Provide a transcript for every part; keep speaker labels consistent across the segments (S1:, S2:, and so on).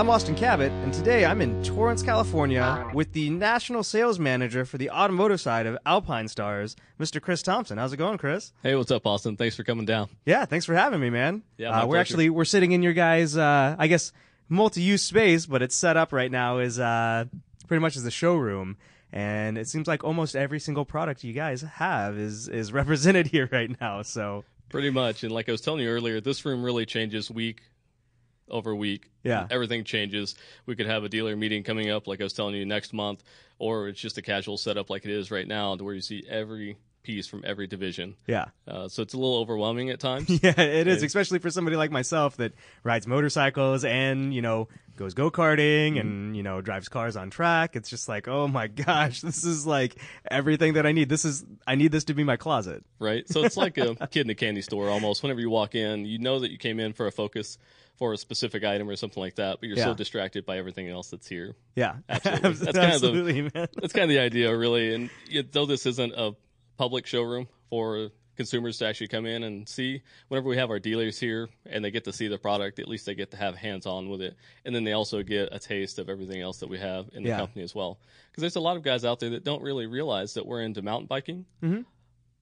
S1: Up Angle Show. I'm Austin Cabot, and today I'm in Torrance, California, with the national sales manager for the automotive side of Alpinestars, Mr. Chris Thompson. How's it going, Chris?
S2: Hey, what's up, Austin? Thanks for coming down.
S1: Yeah, thanks for having me, man.
S2: Yeah,
S1: uh, we're
S2: pleasure.
S1: actually we're sitting in your guys' uh, I guess multi-use space, but it's set up right now is uh, pretty much as the showroom. And it seems like almost every single product you guys have is is represented here right now. So
S2: Pretty much. And like I was telling you earlier, this room really changes week over week.
S1: Yeah.
S2: Everything changes. We could have a dealer meeting coming up, like I was telling you, next month, or it's just a casual setup like it is right now, to where you see every piece from every division.
S1: yeah,
S2: Uh, so it's a little overwhelming at times.
S1: Yeah, it is,
S2: Okay.
S1: especially for somebody like myself that rides motorcycles and, you know, goes go karting and, mm-hmm. you know, drives cars on track. It's just like, oh my gosh, this is like everything that I need. This is, I need this to be my closet.
S2: right? So it's like a kid in a candy store almost. Whenever you walk in, you know that you came in for a focus for a specific item or something like that, but you're
S1: Yeah.
S2: so distracted by everything else that's here.
S1: Yeah,
S2: Absolutely. That's kind of the-
S1: man.
S2: That's kind of the idea, really. And though this isn't a public showroom for consumers to actually come in and see, whenever we have our dealers here and they get to see the product, at least they get to have hands on with it. And then they also get a taste of everything else that we have in the
S1: Yeah.
S2: company as well. Because there's a lot of guys out there that don't really realize that we're into mountain biking,
S1: Mhm.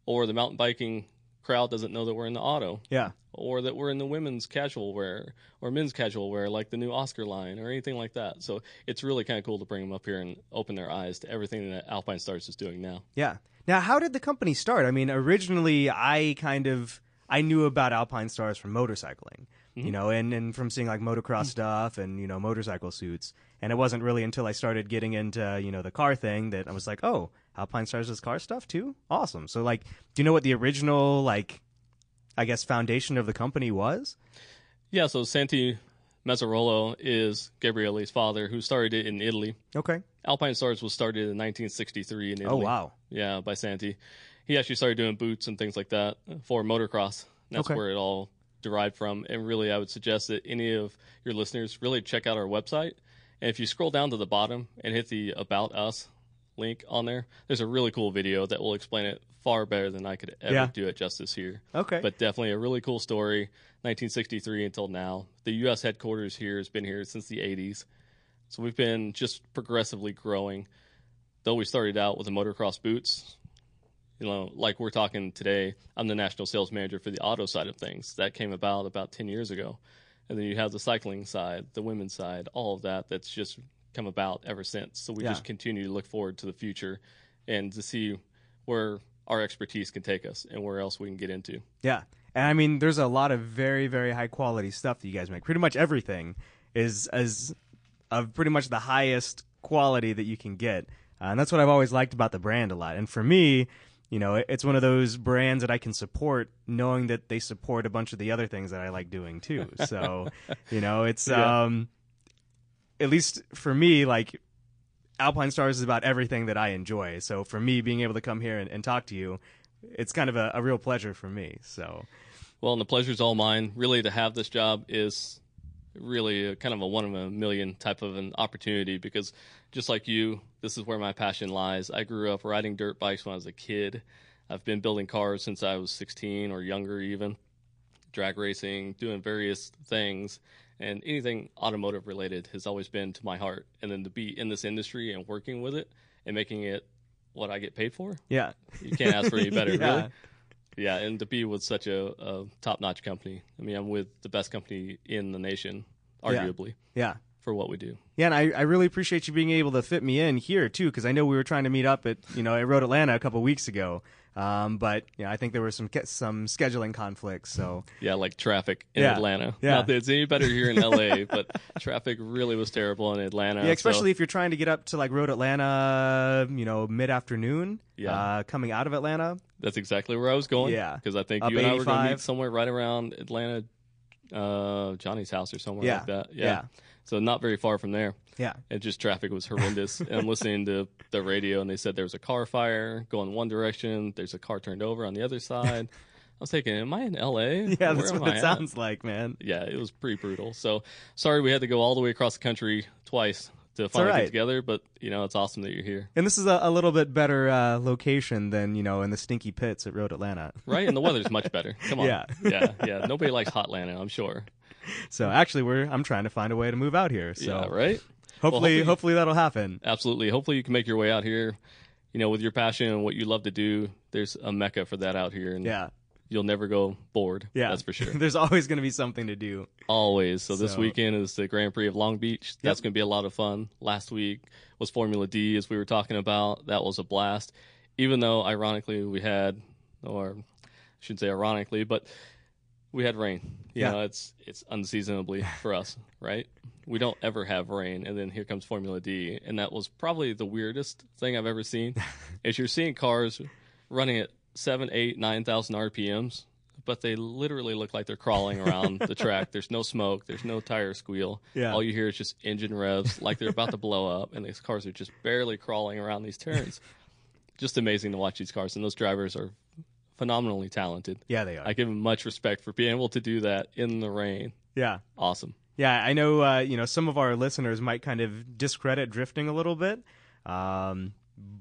S2: or the mountain biking crowd doesn't know that we're in the auto
S1: Yeah,
S2: or that we're in the women's casual wear or men's casual wear, like the new Oscar line or anything like that. So it's really kind of cool to bring them up here and open their eyes to everything that Alpinestars is doing now.
S1: yeah. Now, how did the company start? I mean, originally, I kind of, I knew about Alpinestars from motorcycling, you mm-hmm. know, and, and from seeing like motocross mm-hmm. stuff and, you know, motorcycle suits. And it wasn't really until I started getting into, you know, the car thing that I was like, oh, Alpinestars does car stuff too? Awesome. So, like, do you know what the original, like, I guess, foundation of the company was?
S2: Yeah, so Santi Mazzarolo is Gabriele's father, who started it in Italy.
S1: Okay.
S2: Alpinestars was started in 1963 in oh, Italy.
S1: Oh, wow.
S2: Yeah, by Santi. He actually started doing boots and things like that for motocross. That's
S1: Okay.
S2: where it all derived from. And really, I would suggest that any of your listeners really check out our website. And if you scroll down to the bottom and hit the About Us link on there, there's a really cool video that will explain it far better than I could ever
S1: Yeah.
S2: do it justice here.
S1: Okay.
S2: But definitely a really cool story, 1963 until now. The U.S. headquarters here has been here since the 80s. So we've been just progressively growing. Though we started out with the motocross boots, you know, like we're talking today, I'm the national sales manager for the auto side of things. That came about about 10 years ago. And then you have the cycling side, the women's side, all of that that's just come about ever since. So we
S1: Yeah.
S2: just continue to look forward to the future and to see where our expertise can take us and where else we can get into.
S1: Yeah. And I mean, there's a lot of very, very high quality stuff that you guys make. Pretty much everything is is of pretty much the highest quality that you can get. Uh, and that's what I've always liked about the brand a lot. And for me, you know, it's one of those brands that I can support knowing that they support a bunch of the other things that I like doing too. So, you know, it's
S2: Yeah.
S1: um at least for me, like Alpinestars is about everything that I enjoy. So for me, being able to come here and, and talk to you, it's kind of a, a real pleasure for me. So
S2: Well, and the pleasure's all mine. Really, to have this job is really a, kind of a one in a million type of an opportunity because just like you, this is where my passion lies. I grew up riding dirt bikes when I was a kid. I've been building cars since I was 16 or younger, even drag racing, doing various things. And anything automotive related has always been to my heart. And then to be in this industry and working with it and making it what I get paid for,
S1: yeah,
S2: you can't ask for any better,
S1: Yeah.
S2: really. Yeah, and to be with such a, a top-notch company. I mean, I'm with the best company in the nation,
S1: Yeah.
S2: arguably,
S1: yeah.
S2: For what we do.
S1: Yeah, and I, I really appreciate you being able to fit me in here too, because I know we were trying to meet up at you know at Road Atlanta a couple weeks ago, um, but yeah, I think there were some some scheduling conflicts. So
S2: Yeah, like traffic in
S1: Yeah.
S2: Atlanta.
S1: Yeah.
S2: Not that it's any better here in LA, but traffic really was terrible in Atlanta.
S1: yeah, especially
S2: so-
S1: if you're trying to get up to like Road Atlanta, you know, mid afternoon.
S2: Yeah.
S1: uh, coming out of Atlanta.
S2: that's exactly where I was going.
S1: Yeah.
S2: because I think
S1: Up
S2: you and I were going to meet somewhere right around Atlanta, uh, Johnny's house or somewhere
S1: Yeah.
S2: like that. Yeah.
S1: Yeah.
S2: So not very far from there.
S1: Yeah,
S2: and just traffic was horrendous. and I'm listening to the radio, and they said there was a car fire going one direction. There's a car turned over on the other side. I was thinking, am I in L.A.?
S1: yeah,
S2: Where
S1: that's what
S2: I
S1: it
S2: at?
S1: sounds like, man.
S2: Yeah, it was pretty brutal. So sorry we had to go all the way across the country twice to finally
S1: all right.
S2: get together. But you know, it's awesome that you're here,
S1: And this is a, a little bit better uh, location than you know in the stinky pits at Road Atlanta.
S2: right? And the weather's much better. Come on,
S1: Yeah.
S2: yeah, yeah. Nobody likes hot Atlanta, I'm sure.
S1: so actually, we're I'm trying to find a way to move out here. So
S2: yeah, right.
S1: hopefully,
S2: hopefully-
S1: hopefully that'll happen.
S2: Absolutely. Hopefully, you can make your way out here. You know, with your passion and what you love to do, there's a mecca for that out here, and
S1: Yeah,
S2: you'll never go bored.
S1: yeah,
S2: that's for sure.
S1: There's always going to be something to do.
S2: Always. So this weekend is the Grand Prix of Long Beach. That's going to be a lot of fun. Last week was Formula D, as we were talking about. That was a blast. Even though, ironically, we had, or I shouldn't say ironically, but we had rain. You
S1: Yeah.
S2: know, it's it's unseasonably for us, right? We don't ever have rain, and then here comes Formula D, and that was probably the weirdest thing I've ever seen. is you're seeing cars running at seven, eight, nine thousand RPMs, but they literally look like they're crawling around the track. There's no smoke, there's no tire squeal.
S1: Yeah.
S2: All you hear is just engine revs, like they're about to blow up, and these cars are just barely crawling around these turns. just amazing to watch these cars, and those drivers are phenomenally talented.
S1: Yeah, they are.
S2: I give them much respect for being able to do that in the rain.
S1: yeah.
S2: Awesome.
S1: Yeah, I know. Uh, you know, some of our listeners might kind of discredit drifting a little bit, um,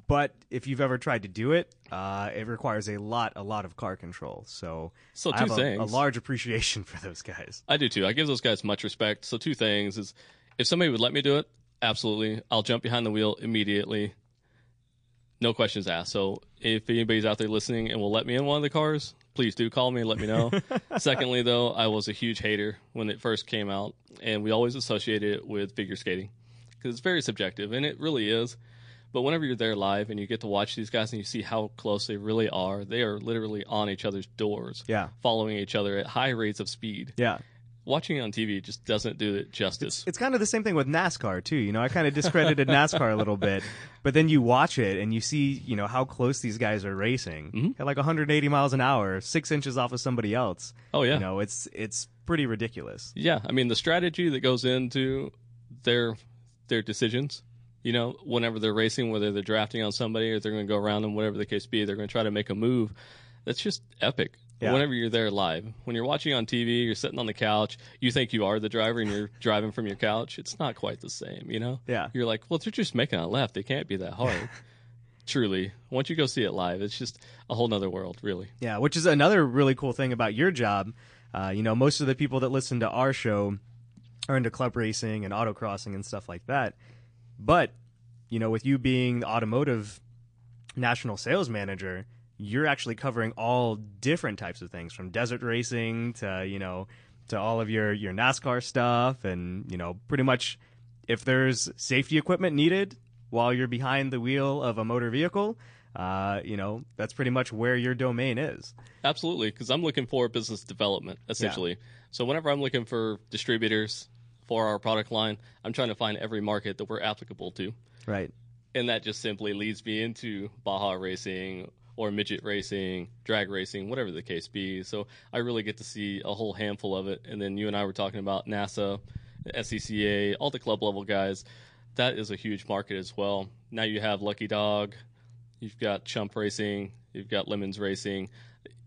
S1: but if you've ever tried to do it, uh, it requires a lot, a lot of car control. So,
S2: So two
S1: have a,
S2: things.
S1: a large appreciation for those guys.
S2: I do too. I give those guys much respect. So two things is if somebody would let me do it, absolutely. I'll jump behind the wheel immediately. No questions asked. So if anybody's out there listening and will let me in one of the cars, please do call me and let me know. Secondly, though, I was a huge hater when it first came out, and we always associated it with figure skating because it's very subjective, and it really is. But whenever you're there live and you get to watch these guys and you see how close they really are, they are literally on each other's doors,
S1: Yeah,
S2: following each other at high rates of speed
S1: yeah.
S2: Watching it on TV just doesn't do it justice.
S1: It's kind of the same thing with NASCAR too. You know, I kind of discredited NASCAR a little bit, but then you watch it and you see, you know, how close these guys are racing
S2: Mm-hmm.
S1: at like 180 miles an hour, six inches off of somebody else.
S2: oh yeah,
S1: You know, it's it's pretty ridiculous.
S2: yeah. I mean, the strategy that goes into their their decisions. You know, whenever they're racing, whether they're drafting on somebody or they're going to go around them, whatever the case be, they're going to try to make a move. That's just epic.
S1: Yeah.
S2: Whenever you're there live, when you're watching on TV, you're sitting on the couch, you think you are the driver and you're driving from your couch. It's not quite the same, you know?
S1: Yeah.
S2: You're like, well, they're just making a left. They can't be that hard. Truly. Once you go see it live, it's just a whole nother world, really.
S1: Yeah, which is another really cool thing about your job. Uh, you know, most of the people that listen to our show are into club racing and autocrossing and stuff like that. But, you know, with you being the automotive national sales manager, you're actually covering all different types of things from desert racing to, you know, to all of your, your NASCAR stuff. And, you know, pretty much if there's safety equipment needed while you're behind the wheel of a motor vehicle, uh, you know, that's pretty much where your domain is.
S2: Absolutely, because I'm looking for business development essentially. So whenever I'm looking for distributors for our product line, I'm trying to find every market that we're applicable to,
S1: Right.
S2: and that just simply leads me into Baja racing or midget racing, drag racing, whatever the case be. So I really get to see a whole handful of it. And then you and I were talking about NASA, SCCA, all the club level guys. That is a huge market as well. Now you have Lucky Dog, you've got Chump Racing, you've got Lemons Racing,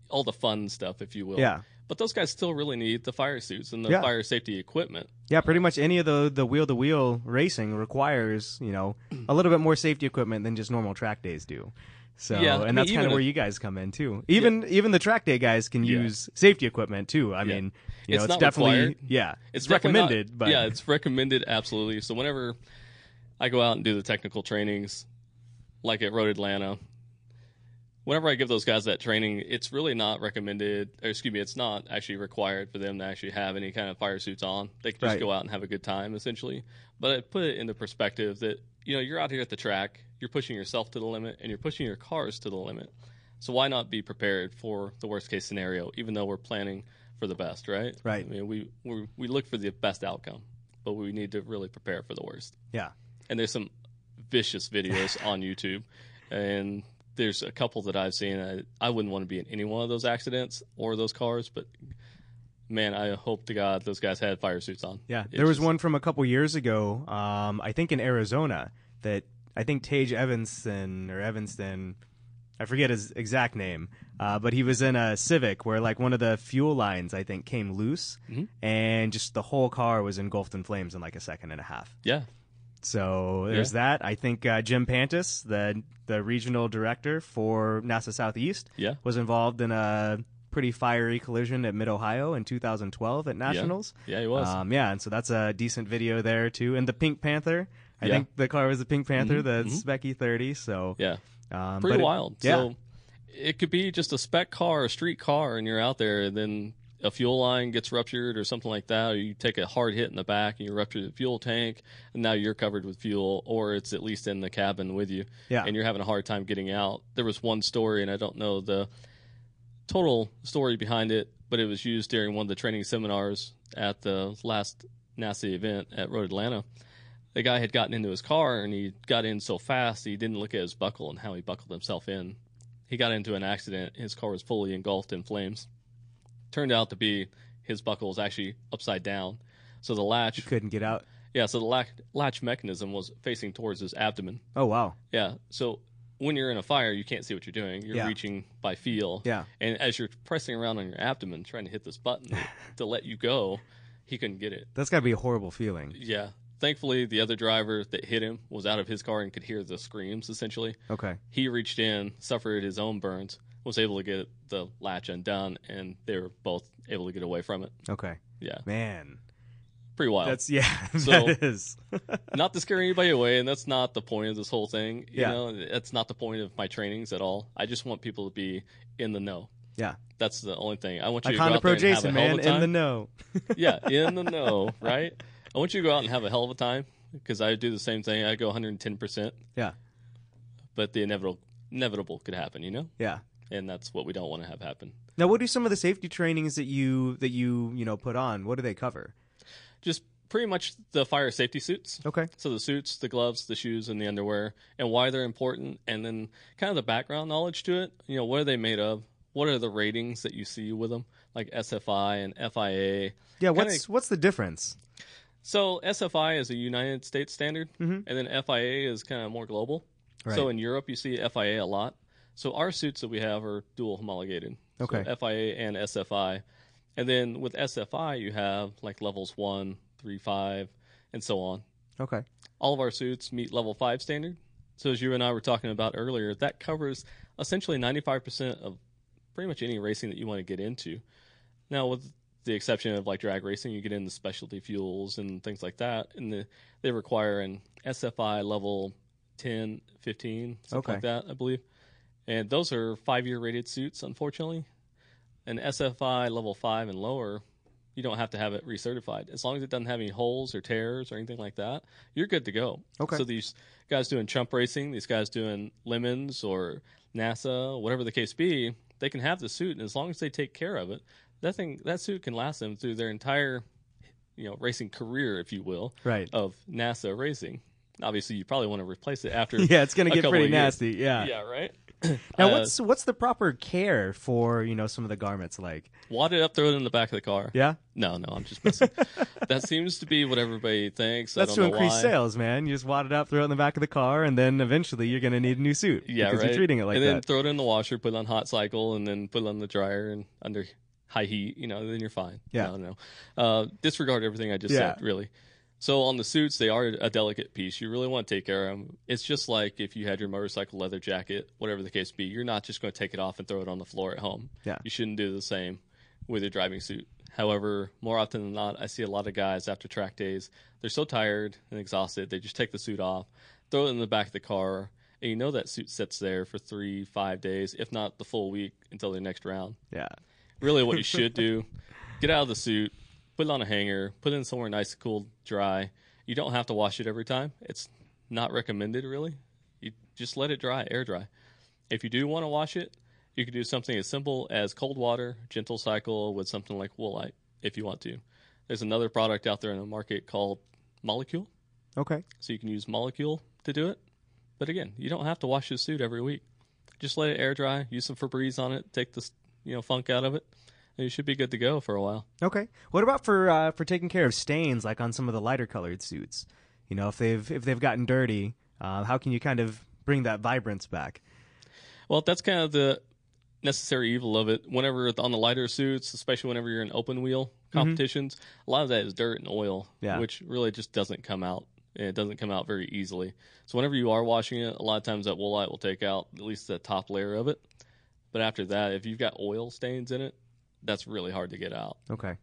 S2: all the fun stuff, if you will.
S1: Yeah.
S2: But those guys still really need the fire suits and the
S1: Yeah.
S2: fire safety equipment.
S1: Yeah, pretty much any of the the wheel to wheel racing requires you know a little bit more safety equipment than just normal track days do. So,
S2: Yeah, I
S1: and
S2: mean,
S1: that's kind of where you guys come in too. Even even the track day guys can
S2: Yeah.
S1: use safety equipment too. I
S2: Yeah.
S1: mean, you know,
S2: It's
S1: it's, definitely
S2: required.
S1: yeah, it's,
S2: not-
S1: recommended, but
S2: yeah, it's recommended absolutely. So whenever I go out and do the technical trainings, like at Road Atlanta, whenever I give those guys that training, it's really not recommended, or excuse me, it's not actually required for them to actually have any kind of fire suits on. They can just
S1: Right.
S2: go out and have a good time, essentially. But I put it into perspective that you know you're out here at the track, you're pushing yourself to the limit, and you're pushing your cars to the limit. So why not be prepared for the worst case scenario, even though we're planning for the best, right?
S1: Right.
S2: I mean, we we we look for the best outcome, but we need to really prepare for the worst.
S1: yeah,
S2: And there's some vicious videos on YouTube, and there's a couple that I've seen. I, I wouldn't want to be in any one of those accidents or those cars, but man, I hope to God those guys had fire suits on.
S1: yeah.
S2: It's
S1: There was
S2: just-
S1: one from a couple years ago, um, I think in Arizona that I think Tage Evanston or Evanston, I forget his exact name, uh, but he was in a Civic where like one of the fuel lines I think came loose,
S2: Mhm.
S1: and just the whole car was engulfed in flames in like a second and a half.
S2: Yeah,
S1: So there's that. I think uh, Jim Pantis, the the regional director for NASA Southeast,
S2: yeah,
S1: was involved in a pretty fiery collision at Mid Ohio in 2012 at Nationals.
S2: Yeah, he was.
S1: Um, yeah, and so that's a decent video there too. And the Pink Panther. I
S2: Yeah.
S1: think the car was a Pink Panther,
S2: Mhm,
S1: the
S2: mhm.
S1: Spec E30. So
S2: yeah,
S1: um,
S2: pretty
S1: but it-
S2: wild.
S1: yeah.
S2: So it could be just a spec car, a street car, and you're out there, and then a fuel line gets ruptured or something like that, or you take a hard hit in the back and you rupture the fuel tank, and now you're covered with fuel, or it's at least in the cabin with you,
S1: Yeah.
S2: and you're having a hard time getting out. There was one story, and I don't know the total story behind it, but it was used during one of the training seminars at the last NASA event at Road Atlanta. The guy had gotten into his car and he got in so fast he didn't look at his buckle and how he buckled himself in. He got into an accident. His car was fully engulfed in flames. Turned out to be his buckle was actually upside down. So the latch,
S1: couldn't get out.
S2: yeah, so the latch, latch mechanism was facing towards his abdomen.
S1: Oh wow.
S2: Yeah. So when you're in a fire, you can't see what you're doing. You're
S1: Yeah.
S2: reaching by feel.
S1: Yeah.
S2: And as you're pressing around on your abdomen, trying to hit this button to let you go, he couldn't get it.
S1: That's got to be a horrible feeling.
S2: Yeah. Thankfully, the other driver that hit him was out of his car and could hear the screams, essentially.
S1: Okay.
S2: He reached in, suffered his own burns, was able to get the latch undone, and they were both able to get away from it.
S1: Okay.
S2: Yeah.
S1: Man.
S2: Pretty wild.
S1: That's yeah.
S2: So-
S1: that is.
S2: not to scare anybody away, and that's not the point of this whole thing. You
S1: Yeah.
S2: know, that's not the point of my trainings at all. I just want people to be in the know.
S1: Yeah.
S2: That's the only thing. I want you to go out there and have a
S1: Jason, man, in the know.
S2: yeah, in the know, right? I want you to go out and have a hell of a time because I do the same thing. I go 110 percent,
S1: Yeah.
S2: but the inevitable inevitable could happen, you know,
S1: Yeah.
S2: and that's what we don't want to have happen.
S1: Now, what do some of the safety trainings that you that you you know put on? What do they cover?
S2: Just pretty much the fire safety suits.
S1: Okay.
S2: So the suits, the gloves, the shoes, and the underwear, and why they're important, and then kind of the background knowledge to it. You know, what are they made of? What are the ratings that you see with them, like SFI and FIA?
S1: Yeah.
S2: Kinda-
S1: What's what's the difference?
S2: So SFI is a United States standard,
S1: Mhm.
S2: and then FIA is kind of more global. So in Europe, you see FIA a lot. So our suits that we have are dual homologated. So
S1: Okay.
S2: FIA and SFI, and then with SFI, you have like levels one, three, five, and so on.
S1: Okay.
S2: all of our suits meet level 5 standard. So as you and I were talking about earlier, that covers essentially 95% of pretty much any racing that you want to get into. Now with the exception of like drag racing, you get into specialty fuels and things like that and the, they require an SFI level 10, 15, something
S1: Okay.
S2: like that, I believe. And those are 5-year rated suits unfortunately. An SFI level 5 and lower you don't have to have it recertified. As long as it doesn't have any holes or tears or anything like that, you're good to go.
S1: Okay.
S2: So these guys doing chump racing, these guys doing lemons or NASA, whatever the case be, they can have the suit, and as long as they take care of it, that thing that suit can last them through their entire, you know, racing career, if you will,
S1: Right.
S2: of NASA racing. Obviously, you probably want to replace it after.
S1: Yeah, it's gonna get pretty nasty. Yeah.
S2: Yeah, right.
S1: Now,
S2: Uh,
S1: what's what's the proper care for you know some of the garments like?
S2: wad it up, throw it in the back of the car.
S1: Yeah.
S2: No, no, I'm just messing. that seems to be what everybody thinks.
S1: That's
S2: I
S1: to increase
S2: why.
S1: sales, man. You just wad it up, throw it in the back of the car, and then eventually you're gonna need a new suit.
S2: Yeah,
S1: because
S2: right.
S1: You're treating it like
S2: and then throw it in the washer, put it on hot cycle, and then put it on the dryer and under high heat. You know, then you're fine.
S1: Yeah.
S2: No, no. Uh, disregard everything I just
S1: Yeah.
S2: said. Really. So on the suits, they are a delicate piece. You really want to take care of them. It's just like if you had your motorcycle leather jacket, whatever the case be. You're not just going to take it off and throw it on the floor at home.
S1: Yeah.
S2: You shouldn't do the same with your driving suit. However, more often than not, I see a lot of guys after track days. They're so tired and exhausted, they just take the suit off, throw it in the back of the car, and you know that suit sits there for three, five days, if not the full week until the next round.
S1: yeah.
S2: Really, what you should do: get out of the suit, put it on a hanger, put it in somewhere nice, cool, dry. You don't have to wash it every time. It's not recommended, really. You just let it dry, air dry. If you do want to wash it, you can do something as simple as cold water, gentle cycle with something like Woolite, if you want to. There's another product out there in the market called Molecule,
S1: Okay.
S2: so you can use Molecule to do it. But again, you don't have to wash your suit every week. Just let it air dry, use some Febreze on it, take the you know funk out of it, and you should be good to go for a while.
S1: Okay. What about for uh, for taking care of stains, like on some of the lighter colored suits? You know, if they've if they've gotten dirty, uh, how can you kind of bring that vibrance back?
S2: Well, that's kind of the necessary evil of it. Whenever on the lighter suits, especially whenever you're in open wheel competitions, a lot of that is dirt and oil,
S1: Yeah.
S2: which really just doesn't come out. It doesn't come out very easily. So whenever you are washing it, a lot of times that woolite will take out at least the top layer of it. But after that, if you've got oil stains in it, that's really hard to get out.
S1: Okay.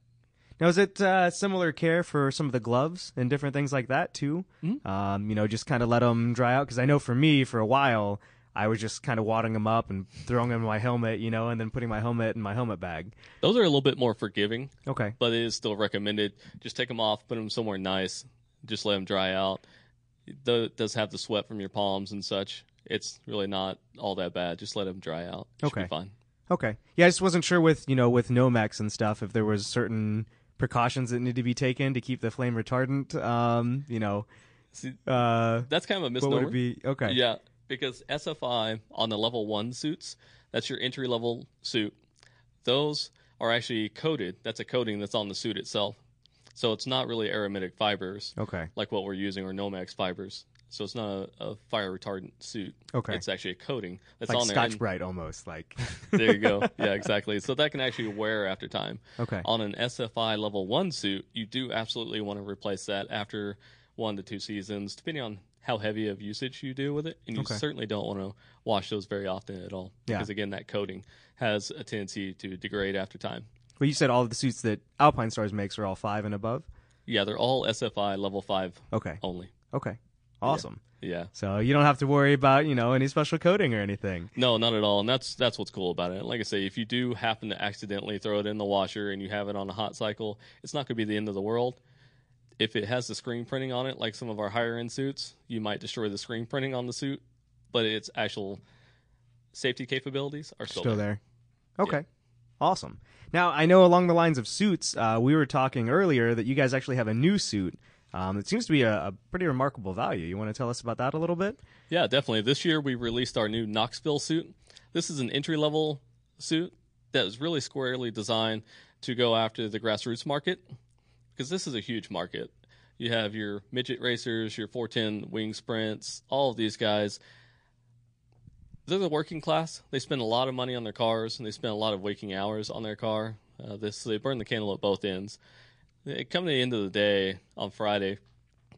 S1: Now, is it uh, similar care for some of the gloves and different things like that too?
S2: Mhm.
S1: Um, you know, just kind of let them dry out because I know for me, for a while, I was just kind of wadding them up and throwing them in my helmet, you know, and then putting my helmet in my helmet bag.
S2: Those are a little bit more forgiving,
S1: Okay.
S2: but it is still recommended. Just take them off, put them somewhere nice, just let them dry out. It does have the sweat from your palms and such. It's really not all that bad. Just let them dry out. Should
S1: Okay.
S2: be fine.
S1: Okay. Yeah, I just wasn't sure with you know with Nomex and stuff if there was certain precautions that need to be taken to keep the flame retardant. Um, you know, uh,
S2: that's kind of a misnomer.
S1: what would it be? Okay.
S2: Yeah, because SFI on the level one suits, that's your entry level suit. Those are actually coated. That's a coating that's on the suit itself. So it's not really aromatic fibers
S1: Okay.
S2: like what we're using or Nomex fibers. So it's not a, a fire retardant suit.
S1: Okay.
S2: It's actually a coating that's
S1: like
S2: on there.
S1: Scotch Brite almost like.
S2: there you go. Yeah, exactly. So that can actually wear after time.
S1: okay.
S2: On an SFI level one suit, you do absolutely want to replace that after one to two seasons, depending on how heavy of usage you do with it. And you
S1: Okay.
S2: certainly don't want to wash those very often at all.
S1: Yeah.
S2: Because again, that coating has a tendency to degrade after time.
S1: Well, you said all of the suits that Alpinestars makes are all five and above.
S2: Yeah, they're all SFI level five
S1: Okay.
S2: only.
S1: Okay. Awesome.
S2: Yeah.
S1: So you don't have to worry about you know any special coating or anything.
S2: No, not at all. And that's that's what's cool about it. Like I say, if you do happen to accidentally throw it in the washer and you have it on a hot cycle, it's not going to be the end of the world. If it has the screen printing on it, like some of our higher end suits, you might destroy the screen printing on the suit, but its actual safety capabilities are still,
S1: Still
S2: there.
S1: there. Okay. Awesome. Now I know along the lines of suits, uh, we were talking earlier that you guys actually have a new suit. Um, it seems to be a, a pretty remarkable value. You want to tell us about that a little bit?
S2: Yeah, definitely. This year we released our new Knoxville suit. This is an entry level suit that is really squarely designed to go after the grassroots market because this is a huge market. You have your midget racers, your 410 wing sprints, all of these guys. They're the working class. They spend a lot of money on their cars and they spend a lot of waking hours on their car. Uh, this they burn the candle at both ends. Come to the end of the day on Friday,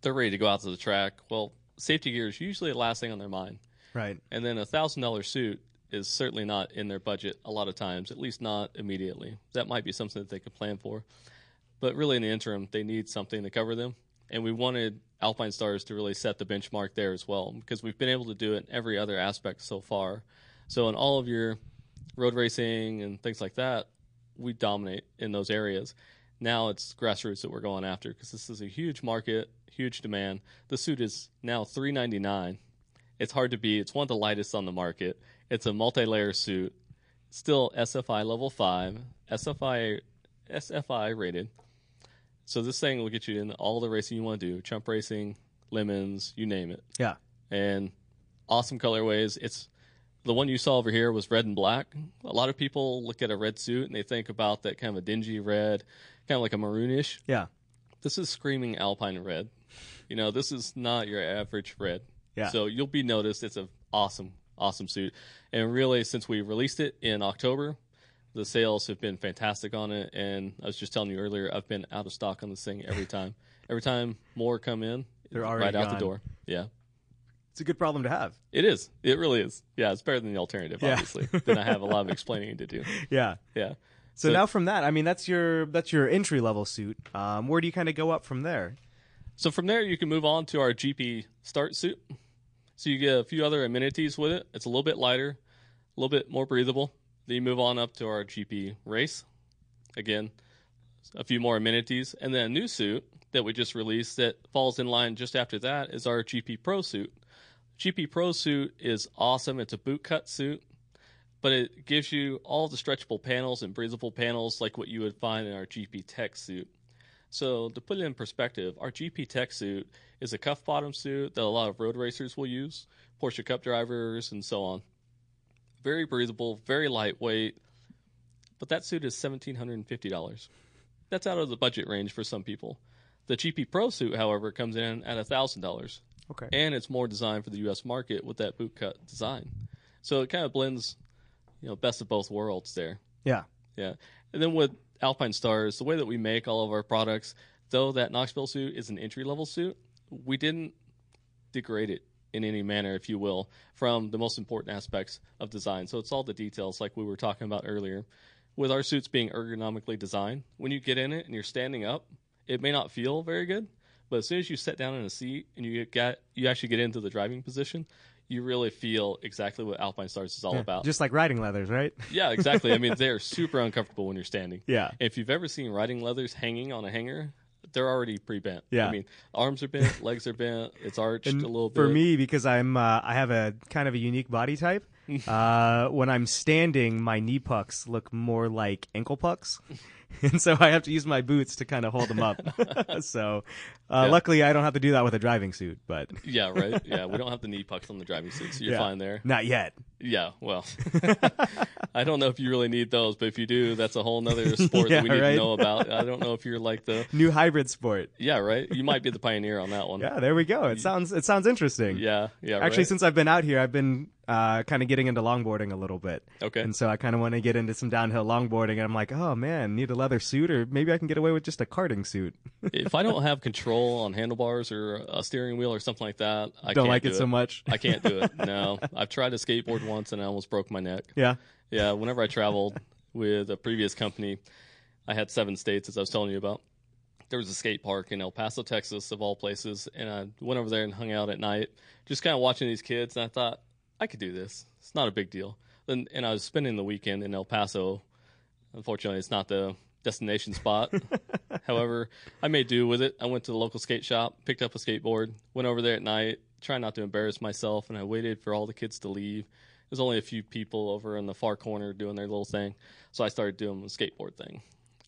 S2: they're ready to go out to the track. Well, safety gear is usually the last thing on their mind.
S1: Right.
S2: And then a thousand dollar suit is certainly not in their budget a lot of times, at least not immediately. That might be something that they could plan for. But really, in the interim, they need something to cover them. And we wanted Alpinestars to really set the benchmark there as well, because we've been able to do it in every other aspect so far. So, in all of your road racing and things like that, we dominate in those areas. Now it's grassroots that we're going after because this is a huge market, huge demand. The suit is now three ninety nine. It's hard to beat. It's one of the lightest on the market. It's a multi-layer suit, still SFI level five, SFI SFI rated. So this thing will get you in all the racing you want to do, chump racing, lemons, you name it,
S1: Yeah.
S2: and awesome colorways. It's the one you saw over here was red and black. A lot of people look at a red suit and they think about that kind of a dingy red, kind of like a maroonish.
S1: Yeah.
S2: This is screaming alpine red. You know, this is not your average red.
S1: Yeah.
S2: So you'll be noticed. It's an awesome, awesome suit. And really, since we released it in October, the sales have been fantastic on it. And I was just telling you earlier, I've been out of stock on this thing every time. every time more come in,
S1: They're already
S2: right
S1: already
S2: out the door. Yeah.
S1: It's a good problem to have.
S2: It is. It really is. Yeah, it's better than the alternative,
S1: Yeah.
S2: obviously. then I have a lot of explaining to do.
S1: Yeah.
S2: Yeah.
S1: So,
S2: So-
S1: now from that, I mean, that's your that's your entry level suit. Um, where do you kind of go up from there?
S2: So from there, you can move on to our GP start suit. So you get a few other amenities with it. It's a little bit lighter, a little bit more breathable. Then you move on up to our GP race. Again, a few more amenities. And then a new suit that we just released that falls in line just after that is our GP Pro suit. GP Pro suit is awesome. It's a boot cut suit, but it gives you all the stretchable panels and breathable panels like what you would find in our GP Tech suit. So to put it in perspective, our GP Tech suit is a cuff bottom suit that a lot of road racers will use, Porsche Cup drivers and so on. Very breathable, very lightweight, but that suit is seventeen hundred and fifty dollars. That's out of the budget range for some people. The GP Pro suit, however, comes in at thousand dollars,
S1: Okay.
S2: and it's more designed for the U.S. market with that boot cut design. So it kind of blends, you know, best of both worlds there.
S1: Yeah.
S2: Yeah. And then with Alpinestars, the way that we make all of our products, though that Knoxville suit is an entry level suit, we didn't degrade it in any manner, if you will, from the most important aspects of design. So it's all the details, like we were talking about earlier. With our suits being ergonomically designed, when you get in it and you're standing up, it may not feel very good, but as soon as you sit down in a seat and you get you actually get into the driving position, you really feel exactly what Alpinestars is all about.
S1: Just like riding leathers, right?
S2: yeah, exactly. I mean, they're super uncomfortable when you're standing.
S1: Yeah.
S2: If you've ever seen riding leathers hanging on a hanger, they're already pre-bent.
S1: Yeah.
S2: I mean, arms are bent, legs are bent, it's arched
S1: And
S2: a little bit.
S1: for me, because I'm uh, I have a kind of a unique body type. uh, when I'm standing, my knee pucks look more like ankle pucks. And so I have to use my boots to kind of hold them up. so, uh,
S2: Yeah.
S1: luckily, I don't have to do that with a driving suit. But
S2: Yeah, right. Yeah, we don't have the knee pucks on the driving seat, so you're
S1: Yeah.
S2: fine there.
S1: not yet.
S2: Yeah, well, I don't know if you really need those, but if you do, that's a whole nother sport
S1: Yeah,
S2: that we need
S1: right.
S2: to know about. I don't know if you're like the
S1: New hybrid sport.
S2: yeah, right. You might be the pioneer on that one.
S1: Yeah, there we go. It sounds it sounds interesting.
S2: yeah, yeah.
S1: Actually,
S2: right.
S1: since I've been out here, I've been uh, kind of getting into longboarding a little bit.
S2: Okay.
S1: And so I kind of want to get into some downhill longboarding, and I'm like, oh man, need a leather suit, or maybe I can get away with just a karting suit.
S2: if I don't have control on handlebars or a steering wheel or something like that, I
S1: Don't
S2: can't
S1: like
S2: do
S1: it so much.
S2: I can't do it. No, I've tried to skateboard once and I almost broke my neck.
S1: Yeah.
S2: Yeah, whenever I traveled with a previous company, I had seven states, as I was telling you about. There was a skate park in El Paso, Texas, of all places, and I went over there and hung out at night, just kind of watching these kids, and I thought I could do this. It's not a big deal. And, and I was spending the weekend in El Paso. Unfortunately, it's not the destination spot. However, I made do with it. I went to the local skate shop, picked up a skateboard, went over there at night, trying not to embarrass myself, and I waited for all the kids to leave. There's only a few people over in the far corner doing their little thing, so I started doing the skateboard thing.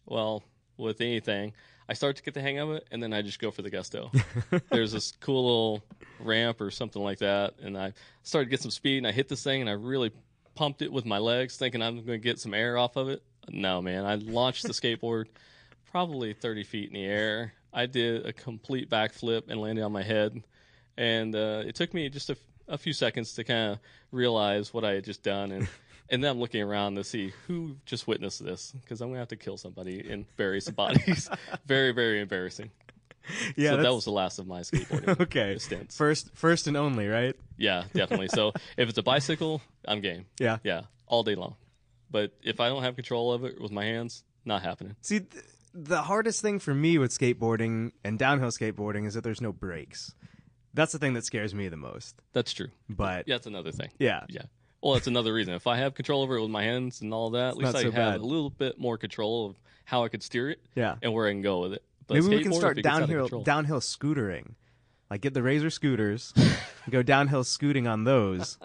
S2: Well, with anything, I start to get the hang of it, and then I just go for the gusto. There's this cool little ramp or something like that, and I started to get some speed, and I hit this thing, and I really pumped it with my legs, thinking I'm going to get some air off of it. No, man, I launched the skateboard probably 30 feet in the air. I did a complete backflip and landed on my head, and uh, it took me just a, a few seconds to kind of realize what I had just done, and and then I'm looking around to see who just witnessed this because I'm gonna have to kill somebody and bury some bodies. very very embarrassing.
S1: Yeah.
S2: so that was the last of my skateboarding
S1: okay.
S2: stints.
S1: First, first and only, right?
S2: Yeah, definitely. So if it's a bicycle, I'm game.
S1: Yeah.
S2: Yeah, all day long. But if I don't have control of it with my hands, not happening.
S1: See, th- the hardest thing for me with skateboarding and downhill skateboarding is that there's no brakes. That's the thing that scares me the most.
S2: That's true.
S1: But
S2: Yeah, that's another thing.
S1: yeah,
S2: Yeah. Well, that's another reason. If I have control over it with my hands and all that, at least
S1: not
S2: I
S1: so
S2: have
S1: bad.
S2: a little bit more control of how I could steer it
S1: yeah.
S2: and where I can go with it. But
S1: Maybe we can start
S2: if it gets out of
S1: downhill downhill scootering. Like get the Razor scooters, go downhill scooting on those,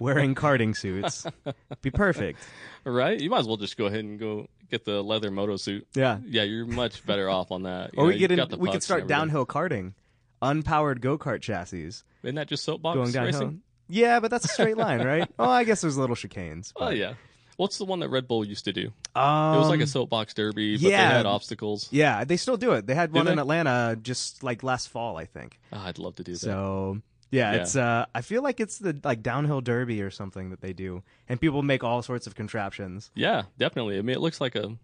S1: wearing karting suits. Be perfect.
S2: right? You might as well just go ahead and go get the leather moto suit.
S1: Yeah.
S2: Yeah, you're much better off on that. You
S1: Or
S2: know,
S1: we get in, we could start downhill karting, unpowered go kart chassis
S2: Isn't that just soapbox
S1: going downhill.
S2: racing?
S1: Yeah, but that's a straight line, right? Oh, I guess there's little chicanes.
S2: Oh
S1: but-
S2: yeah. What's the one that Red Bull used to do?
S1: Um,
S2: It was like a soapbox derby, but
S1: yeah.
S2: they had obstacles.
S1: Yeah, they still do it. They had one in Atlanta just like last fall, I think.
S2: Oh, I'd love to do that.
S1: So yeah,
S2: Yeah.
S1: it's uh I feel like it's the like downhill derby or something that they do. And people make all sorts of contraptions.
S2: yeah, definitely. I mean, it looks like a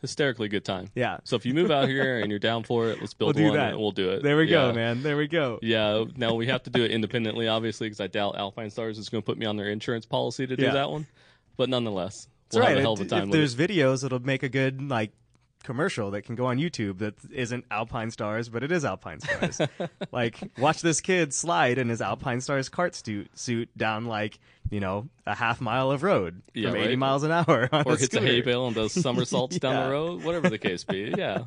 S2: hysterically good time.
S1: Yeah.
S2: So if you move out here and you're down for it, let's build
S1: We'll do
S2: one
S1: that.
S2: and we'll do it.
S1: There we go, man. There we go.
S2: Yeah. Now we have to do it independently, obviously, because I doubt Alpinestars is going to put me on their insurance policy to do
S1: Yeah.
S2: that one. But nonetheless,
S1: That's
S2: we'll
S1: right.
S2: have a hell of a
S1: If-
S2: time
S1: if
S2: with
S1: there's
S2: it.
S1: videos, it'll make a good like commercial that can go on YouTube that isn't Alpinestars, but it is Alpinestars. like watch this kid slide in his Alpinestars cart suit suit down like, you know, a half mile of road
S2: Yeah,
S1: from 80 miles an hour
S2: Or
S1: a
S2: hits a hay bale and does somersaults down the road, whatever the case be. Yeah.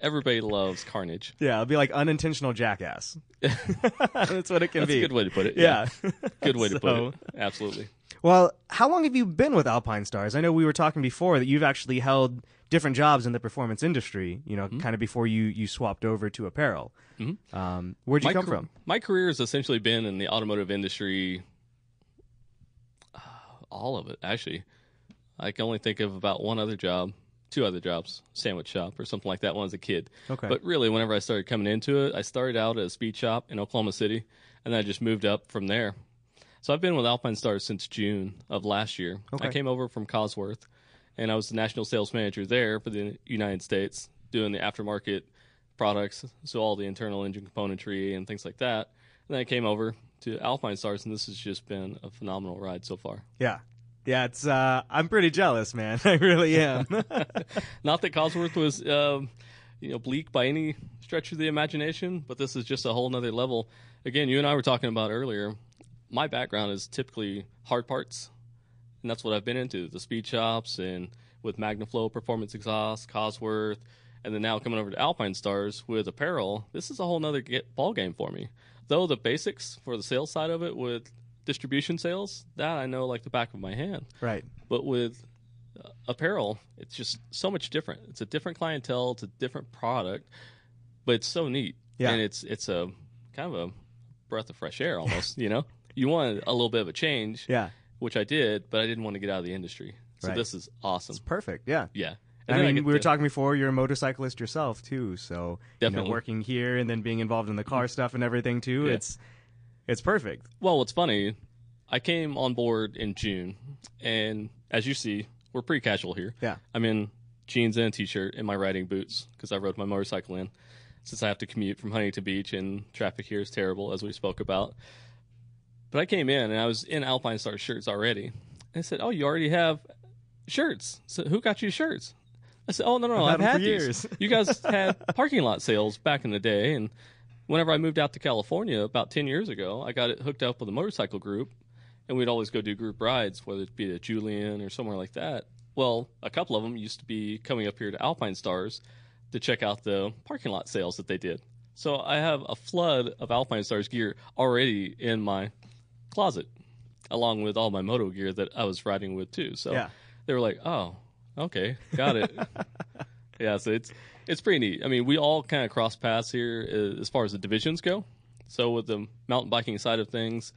S2: Everybody loves carnage.
S1: Yeah, it'll be like unintentional jackass. That's what it can be.
S2: That's
S1: be.
S2: a good way to put it.
S1: Yeah.
S2: Good way to put it. Absolutely.
S1: Well, how long have you been with Alpinestars? I know we were talking before that you've actually held different jobs in the performance industry. You know,
S2: Mm-hmm.
S1: kind of before you you swapped over to apparel.
S2: Mhm.
S1: Um, where'd you
S2: my
S1: come
S2: car-
S1: from?
S2: My career has essentially been in the automotive industry. uh, All of it, actually. I can only think of about one other job, two other jobs, sandwich shop or something like that when I was a kid.
S1: Okay.
S2: But really, whenever I started coming into it, I started out at a speed shop in Oklahoma City, and then I just moved up from there. So I've been with Alpinestars since June of last year.
S1: Okay.
S2: I came over from Cosworth, and I was the national sales manager there for the United States, doing the aftermarket products, so all the internal engine componentry and things like that. then I came over to Alpinestars, and this has just been a phenomenal ride so far.
S1: Yeah. Yeah, it's uh I'm pretty jealous, man. I really am.
S2: Not that Cosworth was um, you know bleak by any stretch of the imagination, but this is just a whole nother level. Again, you and I were talking about earlier. My background is typically hard parts, and that's what I've been into the speed shops and with Magnaflow Performance Exhaust, Cosworth, and then now coming over to Alpinestars with apparel. This is a whole nother get, ball game for me. Though the basics for the sales side of it with distribution sales, that I know like the back of my hand.
S1: right.
S2: But with uh, apparel, it's just so much different. It's a different clientele, it's a different product, but it's so neat.
S1: Yeah.
S2: And it's it's a kind of a breath of fresh air almost, you know? You want a little bit of a change,
S1: Yeah.
S2: Which I did, but I didn't want to get out of the industry. So
S1: Right.
S2: this is awesome.
S1: It's perfect. Yeah.
S2: Yeah.
S1: I mean,
S2: get
S1: we were
S2: to-
S1: talking before. You're a motorcyclist yourself too, so you know,
S2: Definitely.
S1: working here and then being involved in the car mm-hmm. stuff and everything too.
S2: Yeah.
S1: It's it's perfect.
S2: Well, what's funny, I came on board in June, and as you see, we're pretty casual here.
S1: Yeah.
S2: I'm in jeans and a t-shirt and my riding boots because I rode my motorcycle in. Since I have to commute from Huntington Beach and traffic here is terrible, as we spoke about. But I came in and I was in Alpine Star shirts already. And I said, "Oh, you already have shirts? So who got you shirts?" I said, "Oh no, no,
S1: I've
S2: I've,
S1: had 'em
S2: had
S1: for
S2: these.
S1: years."
S2: you guys had parking lot sales back in the day, and whenever I moved out to California about ten years ago, I got it hooked up with a motorcycle group, and we'd always go do group rides, whether it be at Julian or somewhere like that. Well, a couple of them used to be coming up here to Alpinestars to check out the parking lot sales that they did. So I have a flood of Alpinestars gear already in my closet, along with all my moto gear that I was riding with too. So
S1: Yeah.
S2: they were like, "Oh, okay, got it." yeah, so it's it's pretty neat. I mean, we all kind of cross paths here uh, as far as the divisions go. So with the mountain biking side of things,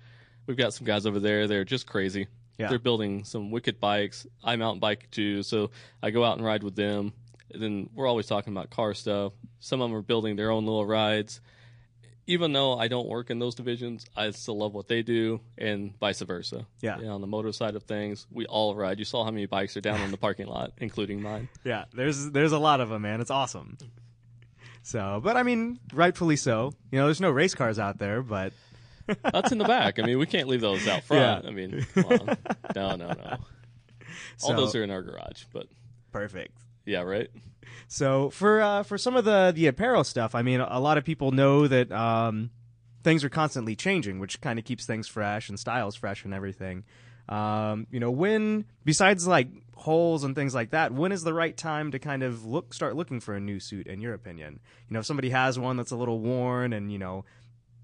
S2: we've got some guys over there. They're just crazy.
S1: Yeah.
S2: They're building some wicked bikes. I mountain bike too, so I go out and ride with them. And then we're always talking about car stuff. Some of them are building their own little rides. Even though I don't work in those divisions, I still love what they do, and vice versa.
S1: Yeah.
S2: on the motor side of things, we all ride. You saw how many bikes are down in the parking lot, including mine.
S1: Yeah, there's there's a lot of them, man. It's awesome. So, but I mean, rightfully so. You know, there's no race cars out there, but
S2: That's in the back. I mean, we can't leave those out front. Yeah. I mean, come on. no, no, no. All
S1: So-
S2: those are in our garage, but
S1: perfect.
S2: Yeah, right.
S1: So for uh, for some of the the apparel stuff, I mean, a lot of people know that um, things are constantly changing, which kind of keeps things fresh and styles fresh and everything. Um, you know, when besides like holes and things like that, when is the right time to kind of look start looking for a new suit? In your opinion, you know, if somebody has one that's a little worn and you know.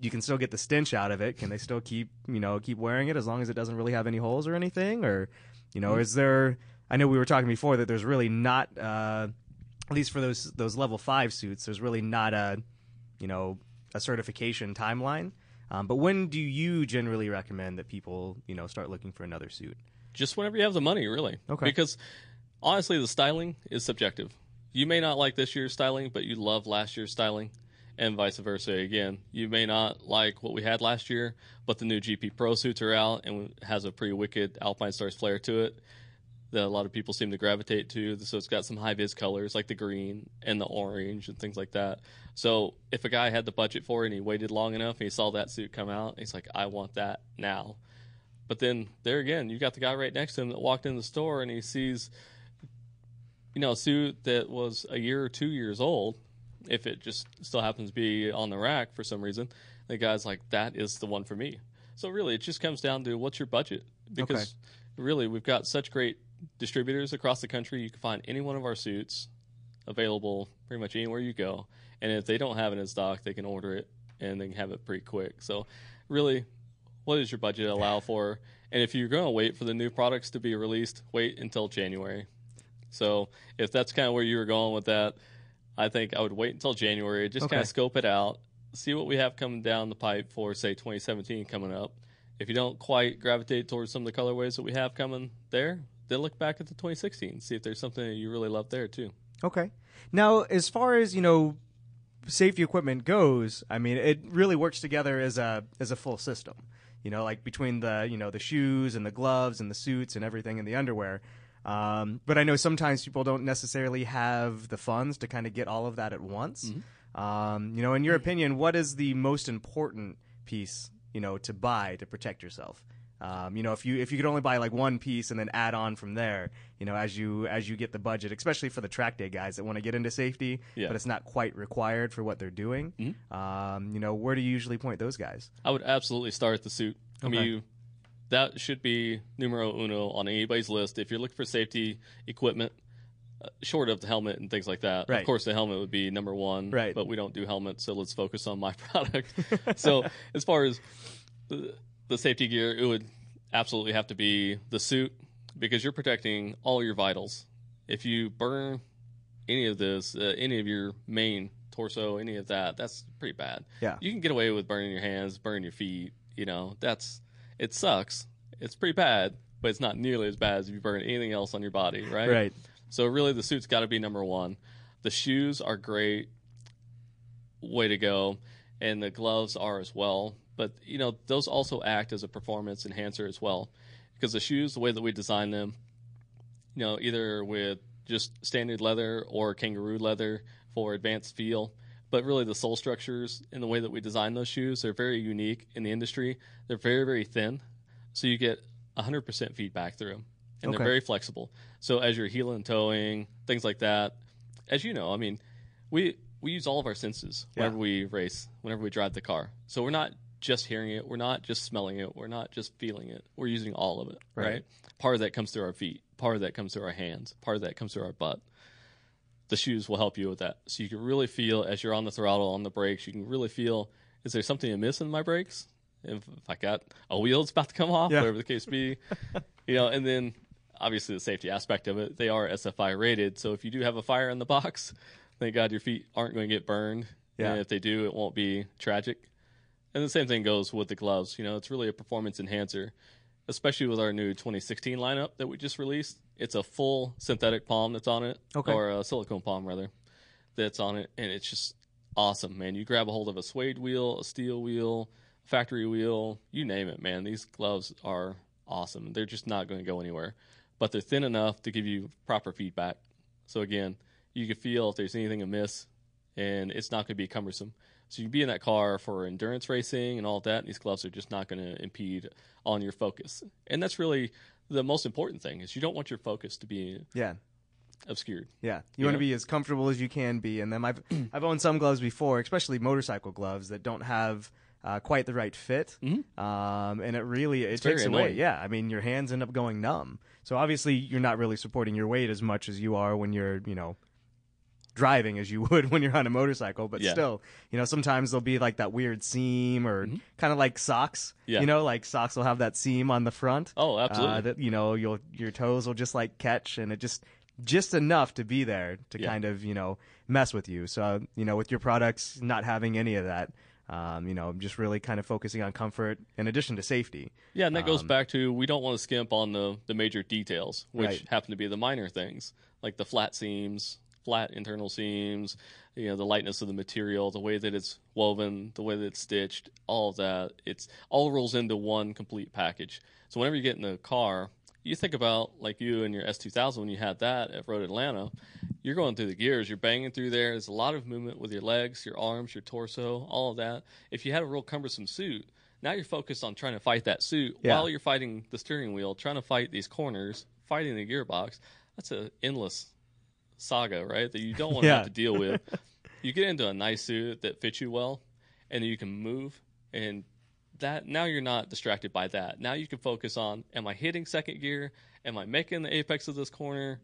S1: You can still get the stench out of it. Can they still keep, you know, keep wearing it as long as it doesn't really have any holes or anything? Or, you know, is there? I know we were talking before that there's really not uh, at least for those those level five suits, there's really not a you know a certification timeline. Um, but when do you generally recommend that people you know start looking for another suit?
S2: Just whenever you have the money, really.
S1: Okay.
S2: Because honestly, the styling is subjective. You may not like this year's styling, but you love last year's styling, and vice versa. Again, you may not like what we had last year, but the new GP Pro suits are out and has a pretty wicked Alpinestars flair to it that a lot of people seem to gravitate to. So it's got some high vis colors like the green and the orange and things like that. So if a guy had the budget for it and he waited long enough and he saw that suit come out, he's like, I want that now. But then there again, you got the guy right next to him that walked in the store and he sees, you know, a suit that was a year or two years old. If it just still happens to be on the rack for some reason, the guy's like, that is the one for me. So really, it just comes down to what's your budget because really we've got such great distributors across the country. You can find any one of our suits available pretty much anywhere you go. And if they don't have it in stock, they can order it and they can have it pretty quick. So, really, what does your budget allow for? And if you're going to wait for the new products to be released, wait until January. So, if that's kind of where you were going with that, I think I would wait until January, just
S1: Okay.
S2: kind of scope it out, see what we have coming down the pipe for, say, 2017 coming up. If you don't quite gravitate towards some of the colorways that we have coming there, then look back at the 2016, see if there's something that you really love there too.
S1: Okay. Now, as far as you know, safety equipment goes, I mean, it really works together as a as a full system. You know, like between the you know the shoes and the gloves and the suits and everything and the underwear. Um, but I know sometimes people don't necessarily have the funds to kind of get all of that at once. Um, you know, in your opinion, what is the most important piece, you know, to buy to protect yourself. Um, you know, if you if you could only buy like one piece and then add on from there, you know, as you as you get the budget, especially for the track day guys that want to get into safety,
S2: Yeah.
S1: but it's not quite required for what they're doing.
S2: Mm-hmm.
S1: Um, you know, where do you usually point those guys?
S2: I would absolutely start at the suit. I mean, you, that should be numero uno on anybody's list. If you're looking for safety equipment, uh, short of the helmet and things like that,
S1: Right.
S2: of course the helmet would be number one.
S1: Right.
S2: But we don't do helmets, so let's focus on my product. so as far as the, the safety gear, it would absolutely have to be the suit because you're protecting all your vitals. If you burn any of this, uh, any of your main torso, any of that, that's pretty bad.
S1: Yeah.
S2: You can get away with burning your hands, burning your feet. You know, that's it sucks. It's pretty bad, but it's not nearly as bad as if you burn anything else on your body, right?
S1: Right.
S2: So really, the suit's got to be number one. The shoes are great, way to go, and the gloves are as well. But you know, those also act as a performance enhancer as well, because the shoes, the way that we design them, you know, either with just standard leather or kangaroo leather for advanced feel. But really, the sole structures and the way that we design those shoes, they're very unique in the industry. They're very, very thin, so you get 100% feedback through them, and
S1: Okay.
S2: they're very flexible. So as you're heel and toeing, things like that, as you know, I mean, we we use all of our senses whenever
S1: Yeah.
S2: we race, whenever we drive the car. So we're not just hearing it, we're not just smelling it, we're not just feeling it. We're using all of it,
S1: Right.
S2: right? Part of that comes through our feet, part of that comes through our hands, part of that comes through our butt. The shoes will help you with that. So you can really feel as you're on the throttle, on the brakes, you can really feel is there something amiss in my brakes? If, if I got a wheel that's about to come off,
S1: Yeah.
S2: whatever the case be, you know, and then obviously the safety aspect of it, they are SFI rated. So if you do have a fire in the box, thank God your feet aren't going to get burned.
S1: Yeah.
S2: And if they do, it won't be tragic. And the same thing goes with the gloves. You know, it's really a performance enhancer, especially with our new 2016 lineup that we just released. It's a full synthetic palm that's on it,
S1: Okay.
S2: or a silicone palm rather, that's on it, and it's just awesome, man. You grab a hold of a suede wheel, a steel wheel, factory wheel, you name it, man. These gloves are awesome. They're just not going to go anywhere, but they're thin enough to give you proper feedback. So again, you can feel if there's anything amiss, and it's not going to be cumbersome. So you'd be in that car for endurance racing and all that. And these gloves are just not going to impede on your focus, and that's really the most important thing. Is you don't want your focus to be
S1: Yeah.
S2: obscured.
S1: Yeah, you want to be as comfortable as you can be, and then I've I've owned some gloves before, especially motorcycle gloves that don't have uh, quite the right fit, um, and it really it
S2: Mm-hmm.
S1: takes away.
S2: annoying.
S1: Yeah, I mean your hands end up going numb. So obviously you're not really supporting your weight as much as you are when you're you know driving as you would when you're on a motorcycle. But
S2: Yeah.
S1: still, you know sometimes there'll be like that weird seam or kind of like socks.
S2: Mm-hmm. Yeah.
S1: You know, like socks will have that seam on the front.
S2: Oh, absolutely.
S1: Uh, that you know, you'll your toes will just like catch, and it just just enough to be there to
S2: Yeah.
S1: kind of you know mess with you. So you know, with your products not having any of that, um, you know, just really kind of focusing on comfort in addition to safety.
S2: Yeah, and that goes back to we don't want to skimp on the the major details, which
S1: Right.
S2: happen to be the minor things, like the flat seams, flat internal seams, you know, the lightness of the material, the way that it's woven, the way that it's stitched, all of that. It's all rolls into one complete package. So whenever you get in the car, you think about like you and your S2000 when you had that at Road Atlanta, you're going through the gears, you're banging through there. There's a lot of movement with your legs, your arms, your torso, all of that. If you had a real cumbersome suit, now you're focused on trying to fight that suit
S1: Yeah.
S2: while you're fighting the steering wheel, trying to fight these corners, fighting the gearbox. That's an endless saga, right? That you don't want to
S1: Yeah.
S2: have to deal with. you get into a nice suit that fits you well, and you can move, and that now you're not distracted by that. Now you can focus on: Am I hitting second gear? Am I making the apex of this corner?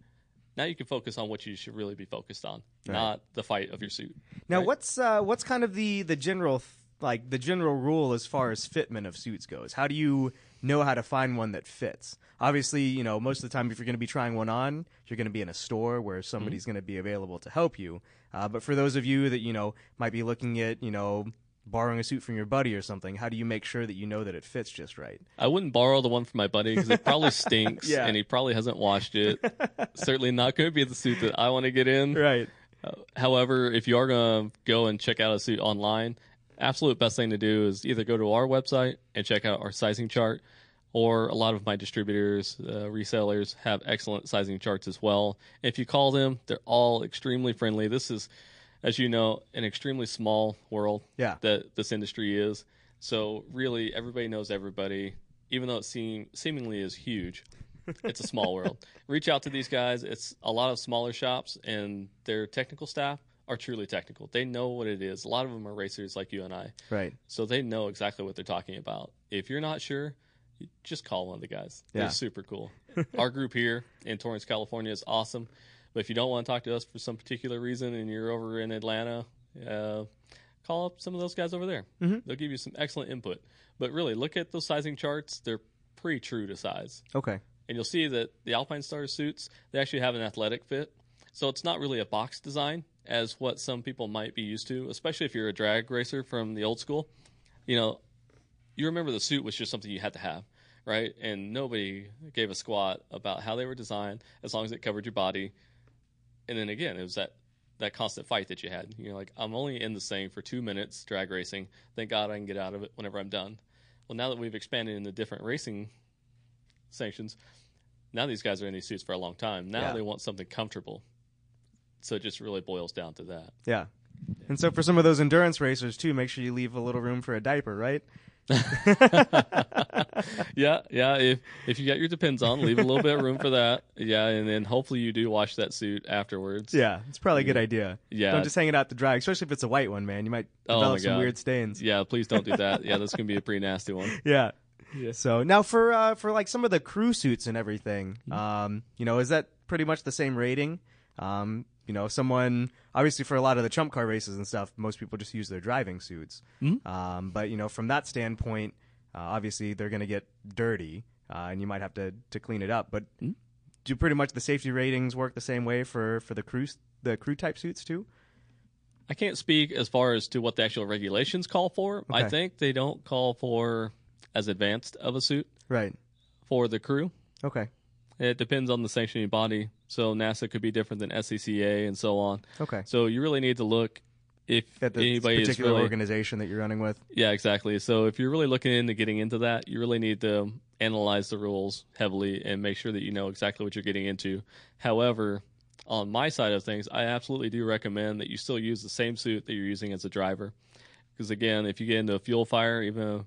S2: Now you can focus on what you should really be focused on, not the fight of your suit.
S1: Now,
S2: right?
S1: what's uh, what's kind of the the general like the general rule as far as fitment of suits goes? How do you know how to find one that fits? Obviously, you know most of the time if you're going to be trying one on, you're going to be in a store where somebody's
S2: Mm-hmm.
S1: going to be available to help you. Uh, but for those of you that you know might be looking at you know borrowing a suit from your buddy or something, how do you make sure that you know that it fits just right?
S2: I wouldn't borrow the one from my buddy because it probably stinks
S1: Yeah.
S2: and he probably hasn't washed it. Certainly not going to be the suit that I want to get in.
S1: Right.
S2: However, if you are going to go and check out a suit online, absolute best thing to do is either go to our website and check out our sizing chart, or a lot of my distributors, uh, resellers have excellent sizing charts as well. If you call them, they're all extremely friendly. This is, as you know, an extremely small world
S1: Yeah.
S2: that this industry is. So really, everybody knows everybody, even though it seem seemingly is huge. It's a small world. Reach out to these guys. It's a lot of smaller shops, and their technical staff are truly technical. They know what it is. A lot of them are racers like you and I,
S1: Right.
S2: so they know exactly what they're talking about. If you're not sure, you just call one of the guys.
S1: Yeah.
S2: They're super cool. Our group here in Torrance, California is awesome. But if you don't want to talk to us for some particular reason and you're over in Atlanta, uh, call up some of those guys over there.
S1: Mm-hmm.
S2: They'll give you some excellent input. But really, look at those sizing charts. They're pretty true to size.
S1: Okay.
S2: And you'll see that the Alpine Star suits, they actually have an athletic fit. So it's not really a box design as what some people might be used to, especially if you're a drag racer from the old school. You know, you remember the suit was just something you had to have, right? And nobody gave a squat about how they were designed as long as it covered your body. And then again, it was that that constant fight that you had. You're like, I'm only in this thing for two minutes, drag racing. Thank God I can get out of it whenever I'm done. Well, now that we've expanded into different racing sanctions, now these guys are in these suits for a long time. Now
S1: Yeah.
S2: they want something comfortable. So it just really boils down to that.
S1: Yeah. And so for some of those endurance racers too, make sure you leave a little room for a diaper, right?
S2: yeah, yeah. If if you got your depends on, leave a little bit of room for that. Yeah, and then hopefully you do wash that suit afterwards.
S1: Yeah, it's probably a good idea.
S2: Yeah.
S1: Don't just hang it out to dry, especially if it's a white one, man. You might
S2: Oh,
S1: develop
S2: my
S1: some
S2: God.
S1: weird stains.
S2: Yeah, please don't do that. Yeah, that's gonna be a pretty nasty one.
S1: Yeah.
S2: Yeah.
S1: So now for uh, for like some of the crew suits and everything,
S2: Mm-hmm.
S1: um, you know, is that pretty much the same rating? Um, you know, someone obviously for a lot of the ChumpCar races and stuff, most people just use their driving suits.
S2: Mhm.
S1: Um, but you know, from that standpoint, uh, obviously they're going to get dirty, uh, and you might have to to clean it up. But
S2: Mhm.
S1: do pretty much the safety ratings work the same way for for the crew the crew type suits too?
S2: I can't speak as far as to what the actual regulations call for. I think they don't call for as advanced of a suit
S1: Right.
S2: for the crew.
S1: Okay.
S2: It depends on the sanctioning body. So NASA could be different than SCCA and so on.
S1: Okay.
S2: So you really need to look if
S1: At the
S2: anybody
S1: particular
S2: really
S1: organization that you're running with.
S2: Yeah, exactly. So if you're really looking into getting into that, you really need to analyze the rules heavily and make sure that you know exactly what you're getting into. However, on my side of things, I absolutely do recommend that you still use the same suit that you're using as a driver. Because again, if you get into a fuel fire, even